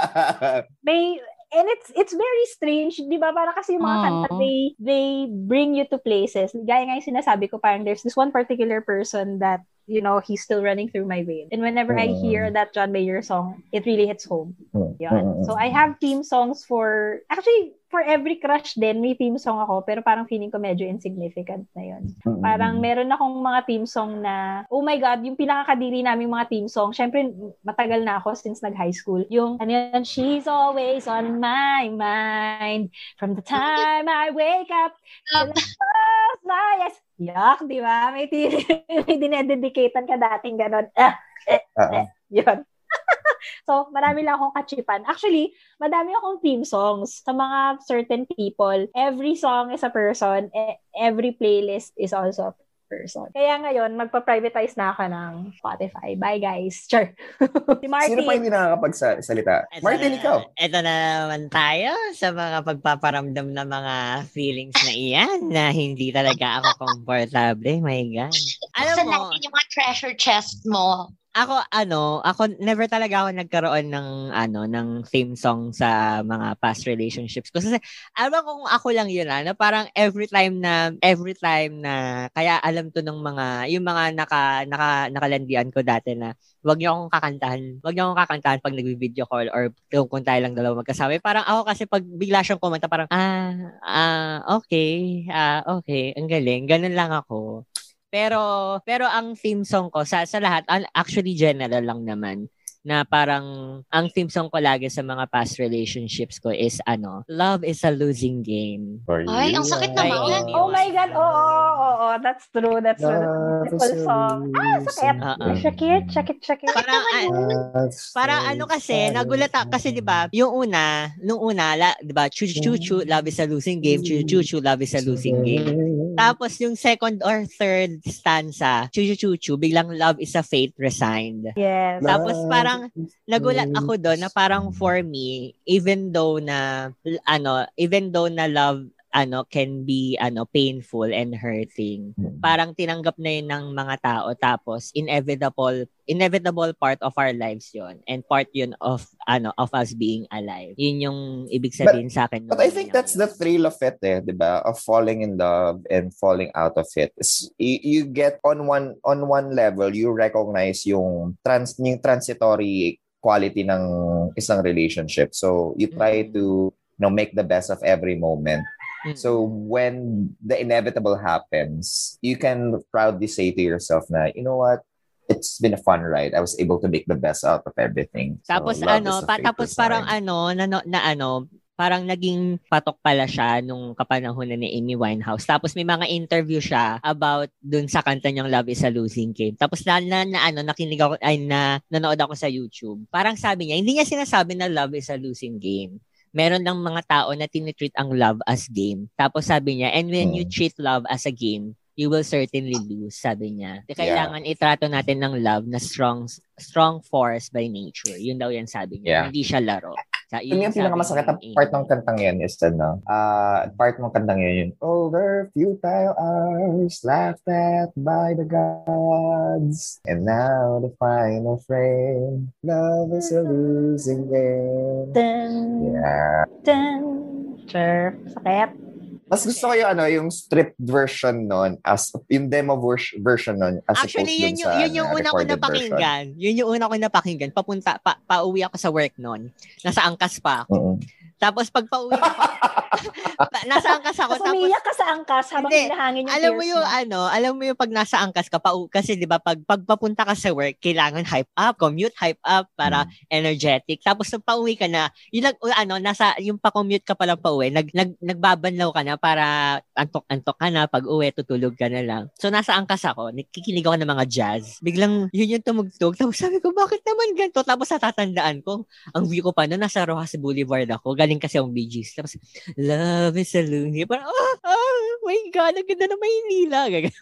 may, and it's it's very strange, 'di ba? Para kasi yung mga Aww. kanta they they bring you to places. Gaya nga yung sinasabi ko, parang there's this one particular person that you know, he's still running through my veins. And whenever I hear that John Mayer song, it really hits home. Yun. So I have theme songs for, actually, for every crush din, may theme song ako, pero parang feeling ko medyo insignificant na yun. Parang meron akong mga theme song na, oh my God, yung pinakakadiri naming mga theme song, syempre, matagal na ako since nag-high school. Yung, ano yun, she's always on my mind from the time I wake up till I close my eyes. Yak, di ba? May, t- may dinededicatean ka dating ganon. Ah, eh, eh, yun. so, marami lang akong kachipan. Actually, madami akong theme songs sa mga certain people. Every song is a person. E- every playlist is also a person. Kaya ngayon, magpa-privatize na ako ng Spotify. Bye, guys. Sure. si Martin. Sino pa hindi nakakapagsalita? Martin, ikaw. Ito na naman tayo sa mga pagpaparamdam ng mga feelings na iyan na hindi talaga ako komportable. My God. Alam Buksan mo, natin yung mga treasure chest mo. Ako ano, ako never talaga ako nagkaroon ng ano ng theme song sa mga past relationships ko. Kasi alam ko kung ako lang yun ah, na parang every time na every time na kaya alam to ng mga yung mga naka naka nakalandian ko dati na wag niyo akong kakantahan. Wag niyo akong kakantahan pag nagvi-video call or kung, tayo lang dalawa magkasama. Parang ako kasi pag bigla siyang kumanta parang ah ah okay, ah okay, ang galing. Ganun lang ako. Pero pero ang theme song ko sa sa lahat actually general lang naman na parang ang theme song ko lagi sa mga past relationships ko is ano, love is a losing game. Ay, ang sakit naman. Oh my God, oo, oo, oo, that's true, that's true. That's a song. Ah, sakit. Oo. Sakit, sakit, sakit. Parang, ah, parang ano kasi, nagulat ako kasi 'di ba, yung una, nung una, la, 'di ba, chu chu chu love is a losing game, chu chu chu love is a losing game. Tapos yung second or third stanza, chu chu chu chu, biglang love is a fate resigned. Yes. Tapos parang nagulat ako doon na parang for me, even though na ano, even though na love ano can be ano painful and hurting. Parang tinanggap na yun ng mga tao tapos inevitable inevitable part of our lives yon and part yun of ano of us being alive. Yun yung ibig sabihin sa akin. But I think that's the thrill of it, eh, di ba? Of falling in love and falling out of it. You, you get on one on one level, you recognize yung trans yung transitory quality ng isang relationship. So you try to you know make the best of every moment. So when the inevitable happens, you can proudly say to yourself na, you know what? It's been a fun ride. I was able to make the best out of everything. So, Tapos ano, pa, tapos resigned. parang ano, na, na ano, parang naging patok pala siya nung kapanahon ni Amy Winehouse. Tapos may mga interview siya about dun sa kanta niyang Love is a Losing Game. Tapos na, na, na ano, nakinig ako, ay na, nanood ako sa YouTube. Parang sabi niya, hindi niya sinasabi na love is a losing game. Meron lang mga tao na tinitreat ang love as game. Tapos sabi niya, and when you treat love as a game, you will certainly lose, sabi niya. Kailangan itrato natin ng love na strong strong force by nature. Yun daw yan sabi niya. Yeah. Hindi siya laro. Sa, Yun yung pinakamasakit na ni part ng kantang yun is ano, uh, part ng kantang yun, yun, over futile hours laughed at by the gods and now the final frame love is a losing game Dun, yeah dun. Sure. Sakit. Mas gusto ko yung ano yung stripped version nun as yung demo vers- version nun as Actually, yun sa yun yung una ko napakinggan. Yun yung una ko napakinggan. Papunta, pa, pauwi ako sa work noon. Nasa angkas pa ako. version. Tapos pag pauwi ko, nasa angkas ako. Tapos Tapos, ka sa angkas habang Hindi. hinahangin yung alam mo yung ano, alam mo yung pag nasa angkas ka, pa, kasi di ba pag, pag papunta ka sa work, kailangan hype up, commute hype up para Mm. energetic. Tapos nung pauwi ka na, yun lang, o ano, nasa, yung pa-commute ka pa lang pauwi, nag, nag, nagbabanlaw ka na para antok-antok ka na, pag uwi, tutulog ka na lang. So nasa angkas ako, nakikinig ako ng mga jazz. Biglang yun yung tumugtog. Tapos sabi ko, bakit naman ganito? Tapos natatandaan ko, ang view ko pa na nasa Rojas Boulevard ako. Galing kasi yung Bee Gees. Tapos, love is a loony. Parang, ah, ah, my God, ang ganda ng Maynila. Gagano,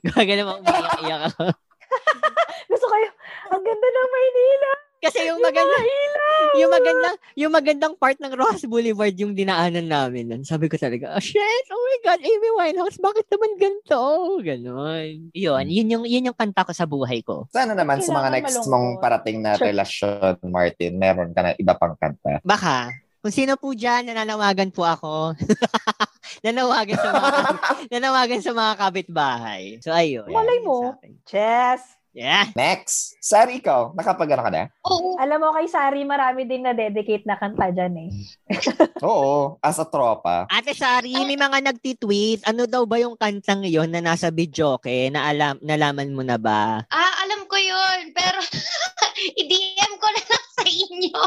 gagano, umiiyak-iyak ako. Gusto ko yung, Ang ganda ng Maynila. Kasi yung maganda, yung magandang, yung magandang part ng Rojas Boulevard yung dinaanan namin. nun. Sabi ko talaga, oh shit, oh my God, Amy Winehouse, bakit naman ganito? Ganon. Yun, yun yung, yun yung kanta ko sa buhay ko. Sana naman sa mga Kailangan next malungkot. mong parating na Sure. relasyon, Martin, meron ka na iba pang kanta. Baka, kung sino po dyan, nananawagan po ako. nanawagan sa mga, nanawagan sa mga kapitbahay. So, ayun. Malay Yan, mo. Chess. Yeah. Next. Sari, ikaw, nakapag ka na? Oo. Alam mo kay Sari, marami din na dedicate na kanta dyan eh. Oo, as a tropa. Ate Sari, may mga nagtitweet. Ano daw ba yung kantang yon na nasa video ke? Na alam, nalaman mo na ba? Ah, alam ko yun. Pero, i-DM ko na lang sa inyo.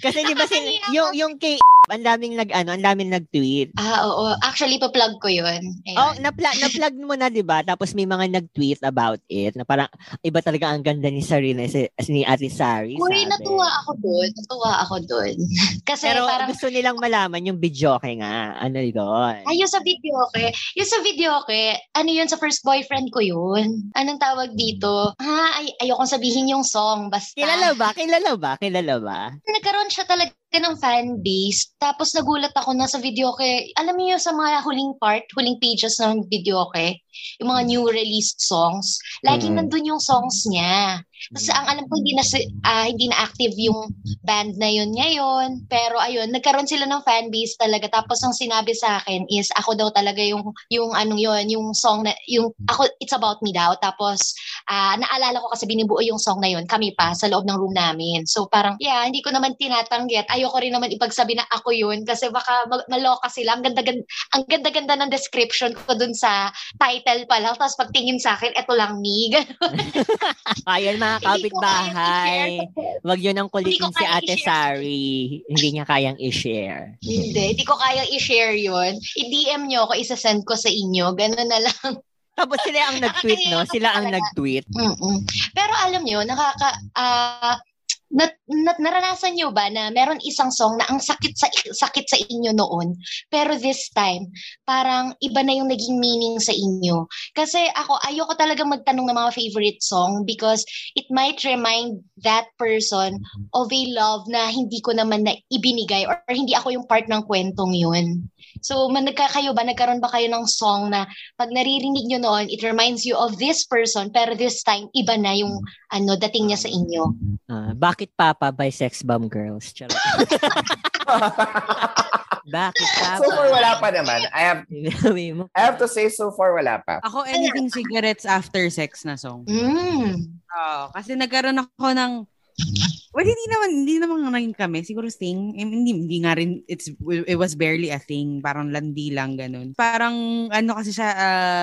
Kasi di ba sin- yung, yung kay ang daming nag, ano, ang daming nag-tweet. Ah, oo. Actually, pa-plug ko yun. Ayan. Oh, na-plug, na-plug mo na, di ba? Tapos may mga nag-tweet about it na parang iba talaga ang ganda ni Sarina si, ni Ate Sari. Uy, natuwa ako doon. Natuwa ako doon. Kasi Pero parang, gusto nilang malaman yung video ke nga. Ano doon? ay, yung sa video ke, yung sa video ke, ano yun, sa first boyfriend ko yun. Anong tawag dito? Ha, ay, ayokong sabihin yung song, basta. Kilala ba? Kilala ba? Kilala ba? Nagkaroon siya talaga ng fan base. Tapos nagulat ako na sa video ke, alam niyo sa mga huling part, huling pages ng video ke, yung mga new released songs, laging Mm. nandun yung songs niya. Kasi ang alam ko hindi na ah, hindi na active yung band na yun ngayon. Pero ayun, nagkaroon sila ng fan base talaga. Tapos ang sinabi sa akin is ako daw talaga yung yung anong yun, yung song na yung ako it's about me daw. Tapos ah naalala ko kasi binubuo yung song na yun kami pa sa loob ng room namin. So parang yeah, hindi ko naman tinatanggi at ayoko rin naman ipagsabi na ako yun kasi baka maloka sila. Ang ganda-ganda ang ganda-ganda ng description ko dun sa title pa lang. Tapos pagtingin sa akin, eto lang me. Ayan mga kapitbahay. Wag yun ang kulitin si Ate i-share. Sari. Hindi niya kayang i-share. Hindi, hindi ko kayang i-share yun. I-DM nyo ako, isa-send ko sa inyo. Ganun na lang. Tapos sila ang nag-tweet, no? Sila ang nag-tweet. Mm-mm. Pero alam nyo, nakaka... ah, na, na- naranasan nyo ba na meron isang song na ang sakit sa sakit sa inyo noon pero this time parang iba na yung naging meaning sa inyo? Kasi ako ayoko talaga magtanong ng mga favorite song because it might remind that person of a love na hindi ko naman na ibinigay or hindi ako yung part ng kwentong yun so man nagkakayo ba nagkaroon ba kayo ng song na pag naririnig nyo noon it reminds you of this person pero this time iba na yung ano dating niya sa inyo Ah, bakit Papa by Sex Bomb Girls? Charot. bakit Papa? So far, wala pa naman. I have. I have to say, so far, wala pa. Ako, anything cigarettes after sex na song. Mm. Oo, kasi nagkaroon ako ng Well, hindi naman, hindi naman naging kami. Siguro eh, hindi, hindi nga rin, it's, it was barely a thing. Parang landi lang, ganun. Parang, ano kasi siya,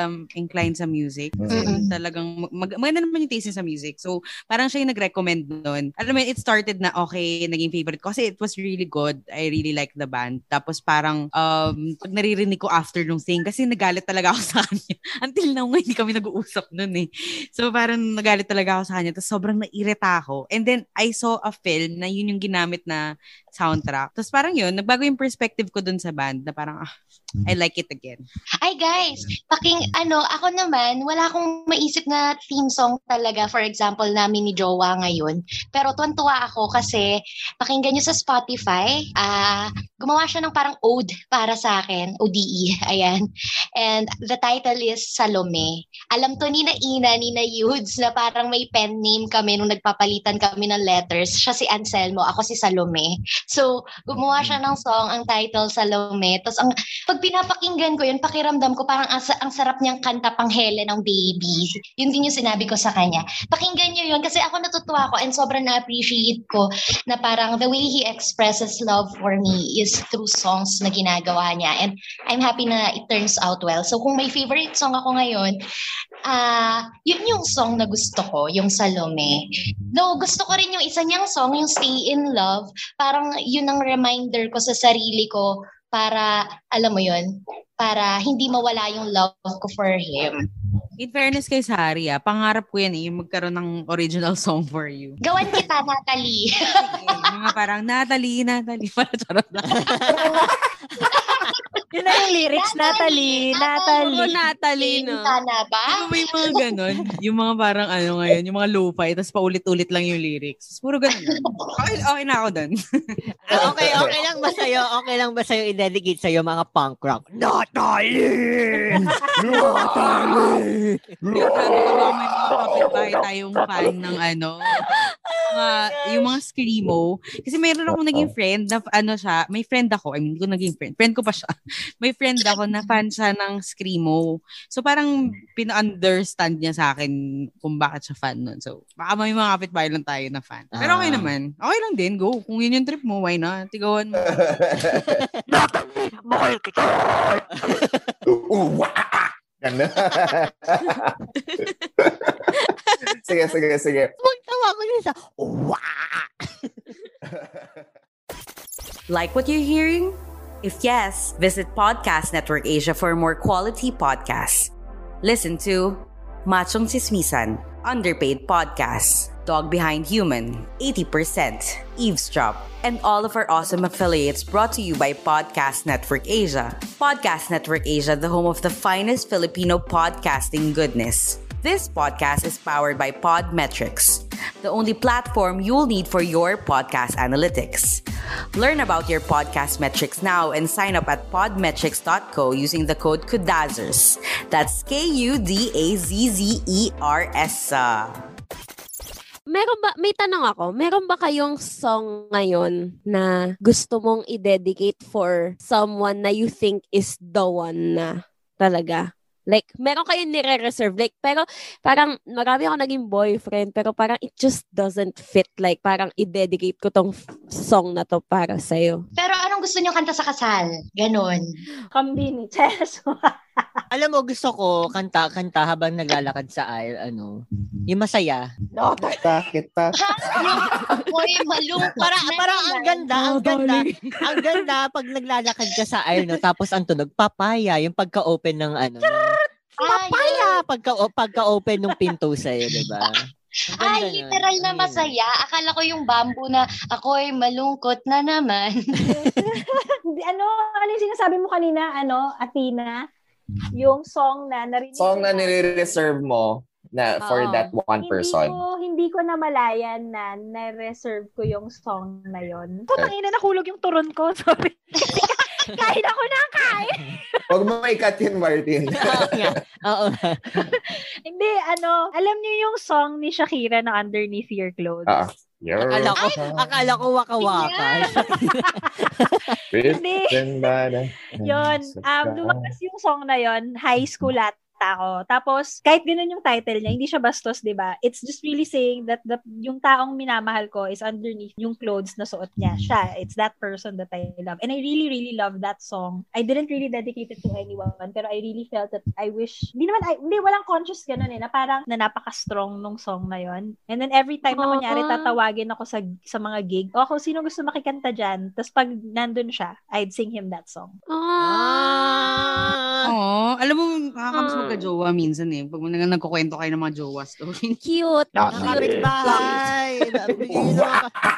um, inclined sa music. Kasi Mm-mm. talagang, mag, maganda naman yung taste niya sa music. So, parang siya yung nag-recommend nun. Alam mo, it started na, okay, naging favorite ko. Kasi it was really good. I really like the band. Tapos parang, um, pag naririnig ko after nung Sting, kasi nagalit talaga ako sa kanya. Until now, nga, hindi kami nag-uusap nun eh. So, parang nagalit talaga ako sa kanya. Tapos sobrang nairita ako. And then, I saw a film na yun yung ginamit na soundtrack. Tapos parang yun, nagbago yung perspective ko dun sa band na parang, ah, I like it again. Ay guys, paking ano, ako naman, wala akong maisip na theme song talaga, for example, namin ni Jowa ngayon. Pero tuwan-tuwa ako kasi pakinggan nyo sa Spotify, ah gumawa siya ng parang ode para sa akin, ODE, ayan. And the title is Salome. Alam to ni na Ina, ni na Yudes, na parang may pen name kami nung nagpapalitan kami ng letters. Siya si Anselmo, ako si Salome. So, gumawa siya ng song, ang title Salome. Tapos ang pag pinapakinggan ko yun, pakiramdam ko parang ang, ang sarap niyang kanta panghele ng baby. Yun din yung sinabi ko sa kanya. Pakinggan niyo yun kasi ako natutuwa ko and sobrang na-appreciate ko na parang the way he expresses love for me is through songs na ginagawa niya. And I'm happy na it turns out well. So kung may favorite song ako ngayon, ah yun yung song na gusto ko, yung Salome. No, gusto ko rin yung isa niyang song, yung Stay in Love. Parang yun ang reminder ko sa sarili ko para, alam mo yun, para hindi mawala yung love ko for him. In fairness kay Sari, ah, pangarap ko yan eh, yung magkaroon ng original song for you. Gawan kita, Natalie. Sige, mga parang, Natalie, Natalie. Para charot lang. Yun na yung lyrics, Natalie? Natalie. Natalie, no? Sana ba? Ano ba yung mga ganon? Yung mga parang ano ngayon, yung mga lo-fi, tapos paulit-ulit lang yung lyrics. Puro ganon. Okay, okay na ako dun. Ah, okay, okay lang ba sa'yo? Okay lang ba sa'yo i-dedicate sa'yo mga punk rock? Natalie! Natalie! Pero grabe ka ba may mga kapitbahay tayong fan ng ano, mga, yung mga screamo. Kasi mayroon akong naging friend na ano siya, may friend ako, I mean, hindi ko naging friend, friend ko pa siya. May friend ako na fan siya ng screamo. So parang pina-understand niya sa akin kung bakit siya fan nun. So baka may mga kapitbahay lang tayo na fan. Pero okay Ah. naman. Okay lang din, go. Kung yun yung trip mo, why not? Tigawan mo. Uwa! Ganun. sige, sige, sige. Magtawa ko din sa, Like what you're hearing? If yes, visit Podcast Network Asia for more quality podcasts. Listen to Machong Sismisan, Underpaid Podcasts, Dog Behind Human, 80%, Eavesdrop, and all of our awesome affiliates brought to you by Podcast Network Asia. Podcast Network Asia, the home of the finest Filipino podcasting goodness. This podcast is powered by Podmetrics, the only platform you'll need for your podcast analytics. Learn about your podcast metrics now and sign up at podmetrics.co using the code KUDAZERS. That's K U D A Z Z E R S. Meron ba, may tanong ako, meron ba kayong song ngayon na gusto mong i-dedicate for someone na you think is the one na talaga? Like, meron kayong nire-reserve. Like, pero parang marami ako naging boyfriend, pero parang it just doesn't fit. Like, parang i-dedicate ko tong song na to para sa'yo. Pero anong gusto niyo kanta sa kasal? Ganon. Kambini. Cheso. Alam mo, gusto ko kanta-kanta habang naglalakad sa aisle, ano, yung masaya. No, Bakit pa? Uy, malungkot. Para, na para ang ganda, ang ganda, ang ganda pag naglalakad ka sa aisle, no, tapos ang tunog, papaya, yung pagka-open ng ano, papaya, pagka, pagka-open ng pinto sa'yo, di ba? Ay, literal na masaya. Akala ko yung bamboo na ako'y malungkot na naman. Ano, ano yung sinasabi mo kanina, ano, Athena? Yung song na narinig Song na nire-reserve mo na for Oo. that one person. Hindi ko, hindi ko namalayan na na-reserve ko yung song na yon. Okay. Putang ina, nahulog yung turon ko. Sorry. kain ako na kain. Huwag mo maikat yun, Martin. Oo nga. Oo nga. Hindi, ano, alam niyo yung song ni Shakira na Underneath Your Clothes? Ah. You're Akala ko, akala ko waka-waka. Hindi. Yun, um, lumabas yung song na yon high school ata ako. Tapos, kahit ganun yung title niya, hindi siya bastos, di ba? It's just really saying that the, yung taong minamahal ko is underneath yung clothes na suot niya. Siya, it's that person that I love. And I really, really love that song. I didn't really dedicate it to anyone, pero I really felt that I wish, hindi naman, I, hindi, walang conscious ganun eh, na parang na napaka-strong nung song na yon And then every time na kunyari tatawagin ako sa, sa mga gig, o ako, sino gusto makikanta dyan? Tapos pag nandun siya, I'd sing him that song. Ah, Oo. Alam mo, nakakamiss Ah. magka-jowa minsan eh. Pag nag nagkukwento kayo ng mga jowa story. cute. Nakakapit bahay. Nabigyan na ka.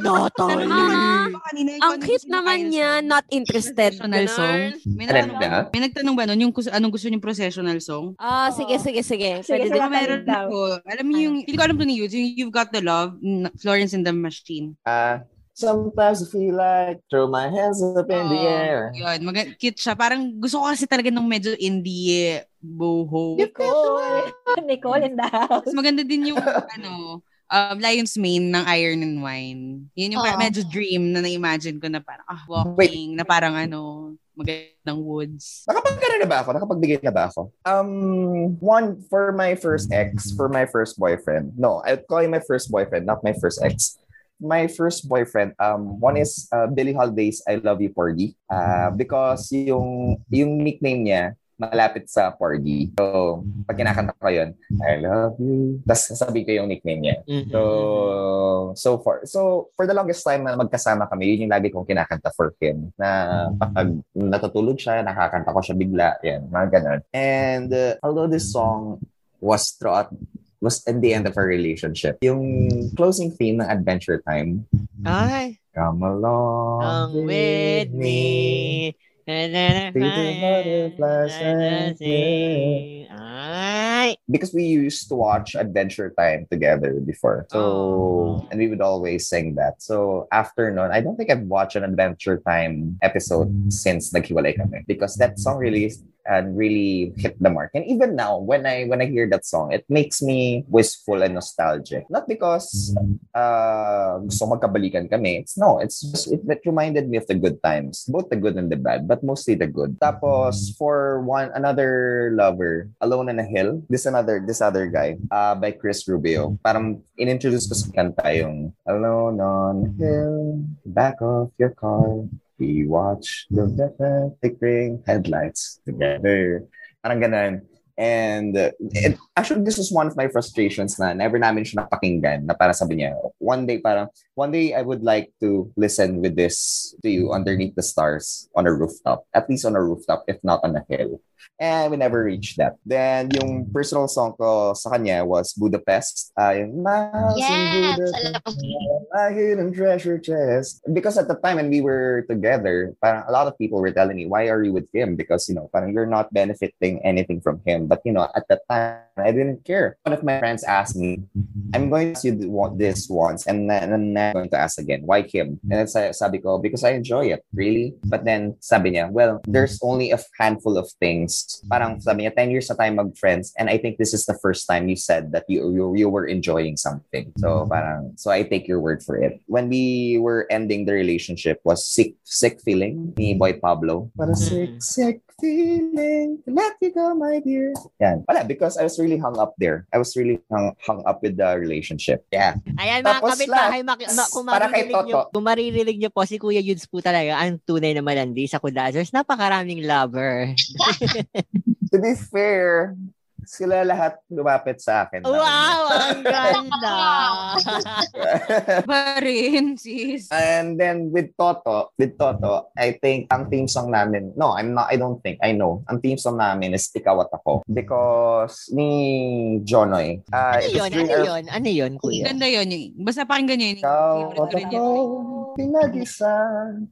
Natalie. Ah, Kanina, ikaw, ang ano cute niyo naman niya, song? not interested. Processional song. May niya? may nagtanong ba nun? Yung kus- anong gusto niyong processional song? Ah, sige, sige, sige. Sige, sige. Diba meron ako, alam mo yung, hindi ko alam to ni Yudes, yung You've Got the Love, Florence and the Machine. Ah, sometimes I feel like throw my hands up in the Oo, air. Yun, mag- cute siya. Parang gusto ko kasi talaga ng medyo indie boho. Nicole. Nicole in the house. Mas maganda din yung, ano, um, Lion's Mane ng Iron and Wine. Yun yung parang medyo dream na na-imagine ko na parang, ah, walking, na parang ano, magandang woods. Nakapagkara na ba ako? Nakapagbigay na ba ako? Um, one, for my first ex, for my first boyfriend. No, I'd call him my first boyfriend, not my first ex. My first boyfriend, um, one is uh, Billie Holiday's I Love You, Porgy. Uh, because yung, yung nickname niya, malapit sa Porgy. So, pag kinakanta ko yun, I love you. Tapos sasabihin ko yung nickname niya. Mhm. So, so for so for the longest time na magkasama kami, yun yung lagi kong kinakanta for him. Na pag natutulog siya, nakakanta ko siya bigla. Yan, mga ganun. And uh, although this song was throughout was at the end of our relationship. Yung closing theme ng Adventure Time, Ay, Come along ang with me. Pretty butterflies and sing. Ay! because we used to watch Adventure Time together before. So, Oh. and we would always sing that. So, after nun, I don't think I've watched an Adventure Time episode since naghiwalay kami because that song really and really hit the mark. And even now, when I when I hear that song, it makes me wistful and nostalgic. Not because uh, gusto magkabalikan kami. It's no, it's just, it, it reminded me of the good times, both the good and the bad, but mostly the good. Tapos for one another lover, Alone on a Hill, this another this other guy, uh, by Chris Rubio. Parang inintroduce ko sa kanta yung Alone on a Hill, back of your car. We watch the flickering headlights together. Parang ganun. And it, actually, this was one of my frustrations na never namin siya napakinggan na para sabi niya, one day parang, one day I would like to listen with this to you underneath the stars on a rooftop. At least on a rooftop, if not on a hill. And we never reached that. Then, yung personal song ko sa kanya was Budapest. Uh, yung Miles in Budapest. My hidden treasure chest. Because at the time when we were together, parang a lot of people were telling me, why are you with him? Because, you know, parang you're not benefiting anything from him. But, you know, at that time, I didn't care. One of my friends asked me, I'm going to ask you th- this once and then and then I'm going to ask again, why him? And then sa- sabi ko, because I enjoy it, really. But then sabi niya, well, there's only a handful of things. Parang sabi niya, 10 years na tayo mag-friends and I think this is the first time you said that you, you, you were enjoying something. So mm-hmm. parang, so I take your word for it. When we were ending the relationship was sick, sick feeling ni mm-hmm. Boy Pablo. Parang sick, sick feeling to let you go, my dear. Yan. Wala, because I was really hung up there. I was really hung, hung up with the relationship. Yeah. Ayan mga Tapos kapitbahay, maki- ma- kung maririnig nyo, kung maririnig nyo po, si Kuya Yudes po talaga ang tunay na malandi sa Kudazers. Napakaraming lover. To be fair, sila lahat lumapit sa akin. Wow, ang ganda. Pa rin, sis. And then with Toto, with Toto, I think ang team song namin, no, I'm not, I don't think, I know, ang team song namin is Ikaw at Ako. Because ni Jonoy, uh, Ano it was yun? Ano our- yun? Ano yun, Kuya? Ganda yun. Basta pakinggan nyo yun. Ikaw Favorite at ko rin ako, yun. pinag-isa,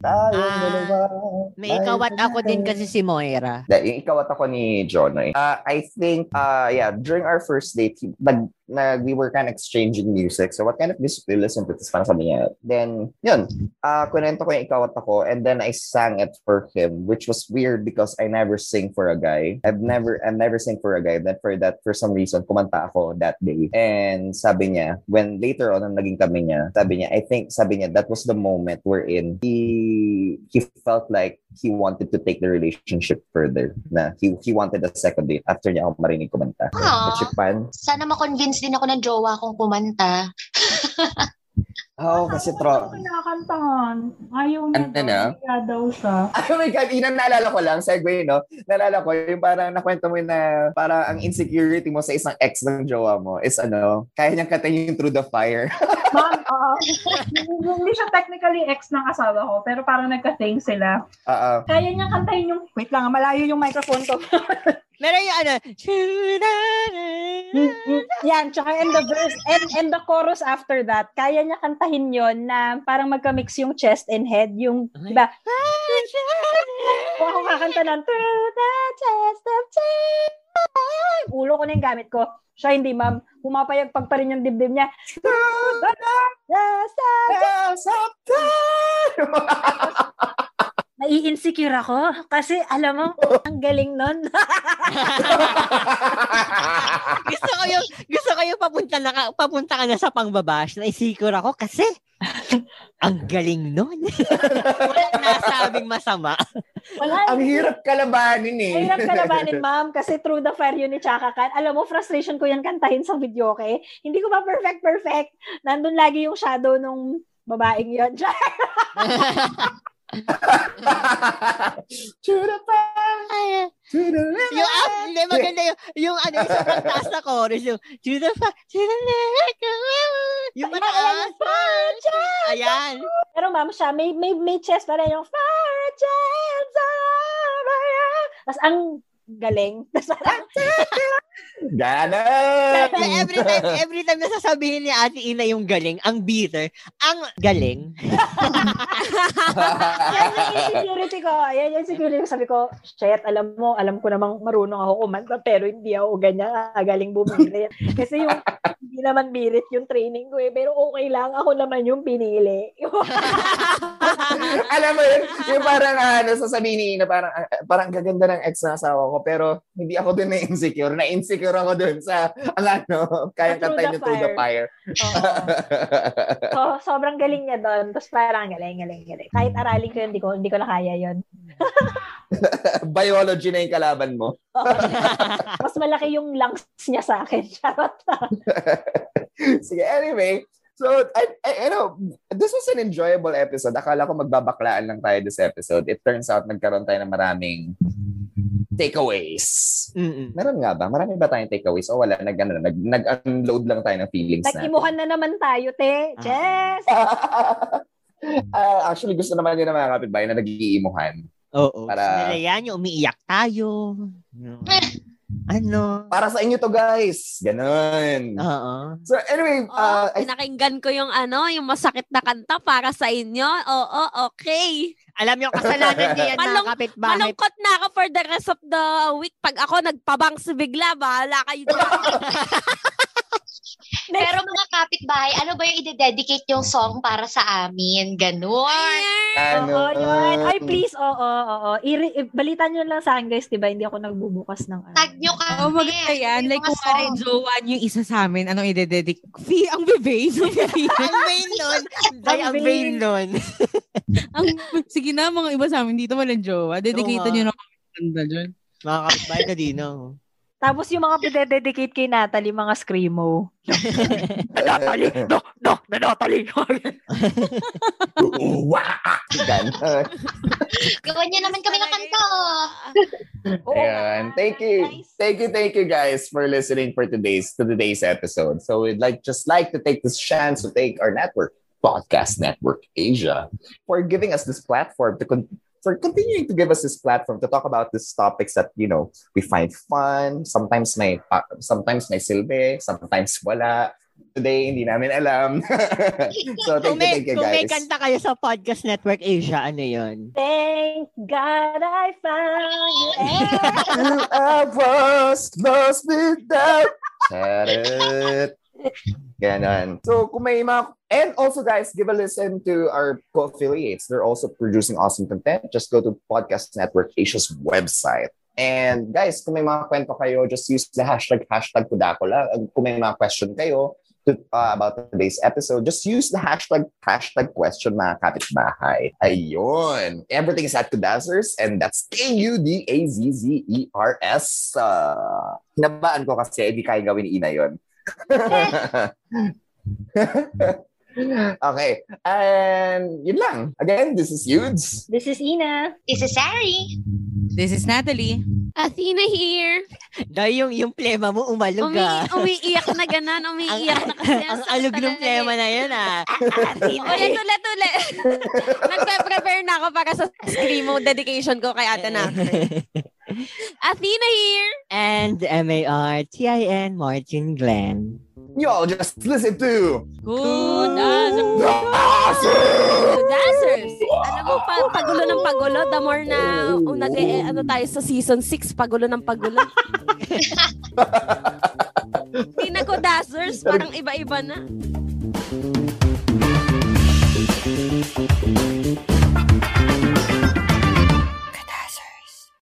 tayong Ah, dalawa. May ikaw at ako din kasi si Moira. Yung ikaw at ako ni Jonoy. Uh, I think, uh, yeah, during our first date, nag, nag, we were kind of exchanging music. So what kind of music do you listen to? Tapos parang sabi niya. Then, yun, uh, kunento ko yung ikaw at ako and then I sang it for him, which was weird because I never sing for a guy. I've never, I've never sing for a guy. Then for that, for some reason, kumanta ako that day. And sabi niya, when later on, naging kami niya, sabi niya, I think, sabi niya, that was the moment wherein he, he felt like he wanted to take the relationship further. Na he, he wanted a second date after niya ako marinig kumanta. Aw. Kachipan. Sana makonvince din ako ng jowa kong kumanta. Oo, oh, kasi Ano tro... kinakantahan? Ayaw niya Ano na? Daw siya. Oh my God, Ina, naalala ko lang, segue, no? Naalala ko, yung parang nakwento mo na parang ang insecurity mo sa isang ex ng jowa mo is ano, kaya niyang katayin through the fire. Ma'am, oo. hindi siya technically ex ng asawa ko, pero parang nagka-thing sila. Oo. Kaya niya kantahin yung... Wait lang, malayo yung microphone ko. Meron yung ano, Yan, tsaka and the verse, and, and the chorus after that, kaya niya kantahin yon na parang magka-mix yung chest and head, yung, di ba? Kung ako kakanta ng through the chest of time, ulo ko na yung gamit ko. Siya hindi, ma'am. Pumapayagpag pa rin yung dibdib niya. Through the chest of time. Nai-insecure ako kasi alam mo, ang galing nun. gusto ko yung, gusto ko yung papunta, na, ka- papunta ka na sa pangbabash. Naisikor ako kasi ang galing nun. Walang nasabing masama. Wala. Ang hirap kalabanin eh. Mahirap kalabanin, ma'am, kasi through the fire yun ni Chaka Khan. Alam mo, frustration ko yan kantahin sa video, okay? Hindi ko pa perfect, perfect. Nandun lagi yung shadow nung babaeng yun. To the fire, to the limit. yung up, hindi, maganda yung, yung ano, yung sobrang taas na chorus, yung, to the fa, to the limit, yung mataas, ayan. Pero ma'am, siya, may, may, may chest pa rin yung fire chance Tapos ang galing. Tapos parang, Ganon! every time, every time na sasabihin ni Ate Ina yung galing, ang bitter, ang galing. yan yung insecurity ko. Yan yung insecurity ko. Sabi ko, shit, alam mo, alam ko namang marunong ako kumanta, pero hindi ako ganyan. Ah, galing bumili. Kasi yung, hindi naman birit yung training ko eh. Pero okay lang, ako naman yung pinili. alam mo yun, yung parang ano, sasabihin ni Ina, parang, ah, parang gaganda ng ex na asawa ko, pero hindi ako dun na-insecure. Na-insecure ako dun sa, ang ano, kayang kantay niyo through the fire. so, sobrang galing niya doon. Tapos parang galing, galing, galing. Kahit aralin ko yun, hindi ko, hindi ko na kaya yun. Biology na yung kalaban mo. Mas malaki yung lungs niya sa akin. Charot. Sige, anyway, so, I, I, you know, this was an enjoyable episode. Akala ko magbabaklaan lang tayo this episode. It turns out, nagkaroon tayo ng maraming takeaways. Mm-mm. Meron nga ba? Marami ba tayong takeaways? O wala, nag, ano, nag, nag-unload lang tayo ng feelings natin. Nag-imuhan na naman tayo, te. Jess! Ah, actually, gusto naman yun ng mga kapitbahay na nag-iimuhan. Oo. Para- Para... Nila yan, yung umiiyak tayo. Ano? Para sa inyo to, guys. Ganon. Oo. So, anyway, Oh, uh, I pinakinggan ko yung ano, yung masakit na kanta para sa inyo. Oo, okay. Alam yung kasalanan niya yan, Malung- mga kapitbahay. Malungkot na ako for the rest of the week. Pag ako nagpabangs bigla, bahala kayo dyan. Pero mga kapitbahay, ano ba yung ide-dedicate yung song para sa amin? Ganon. ano, Oo, yun. Ay, please, oo, oo. I- i- balitan nyo lang sa akin, guys, di ba? Hindi ako nagbubukas ng ano. Tag nyo kami. Oo, maganda yan. Like, kung pare niyo yung isa sa amin, anong ide-dedic? Fee, ang bebe. ang vain nun. Day, ang vain nun. ang, sige na, mga iba sa amin dito walang jowa. Dedicated Oo nyo na kami. Mga kapitbahay ka din, no? Tapos yung mga pide-dedicate kay Natalie, mga screamo. Natalie! No! No! Na Natalie! Gawan nyo naman kami ng kanta. Ayan. Thank you. Thank you, thank you guys for listening for today's to today's episode. So we'd like just like to take this chance to thank our network, Podcast Network Asia, for giving us this platform to con- for continuing to give us this platform to talk about these topics that you know we find fun. Sometimes may uh, sometimes may silbi, sometimes wala. Today, hindi namin alam. so, thank you, thank you, kung may guys. kanta kayo sa Podcast Network Asia, ano yun? Thank God I found you. I was lost without Charot. Ganon. So, kung may mga... And also, guys, give a listen to our co-affiliates. They're also producing awesome content. Just go to Podcast Network Asia's website. And guys, kung may mga kwento kayo, just use the hashtag, hashtag Kudakula. And Kung may mga question kayo to, uh, about today's episode, just use the hashtag, hashtag question mga kapitbahay. Ayun. Everything is at Kudazzers and that's K-U-D-A-Z-Z-E-R-S. Uh, hinabaan ko kasi, hindi kaya gawin ni Ina yun. okay. And yun lang. Again, this is Yudes. This is Ina. This is Sari. This is Natalie. Athena here. Dahil yung, yung plema mo, umalog Umi ah. umiiyak na ganan. Umiiyak na kasi. Ang alog ng plema na yun ah. Yan, ulit, ulit. Nagpe-prepare na ako para sa screamo dedication ko kay Ate na. Athena here. And M-A-R-T-I-N, Martin Glenn. You all just listen to Kudazzers. Kudazzers. Alam mo, pa, pagulo ng pagulo, the more na uh, nag eh, ano tayo sa season 6, pagulo ng pagulo. Hindi na Kudazzers, parang iba-iba na.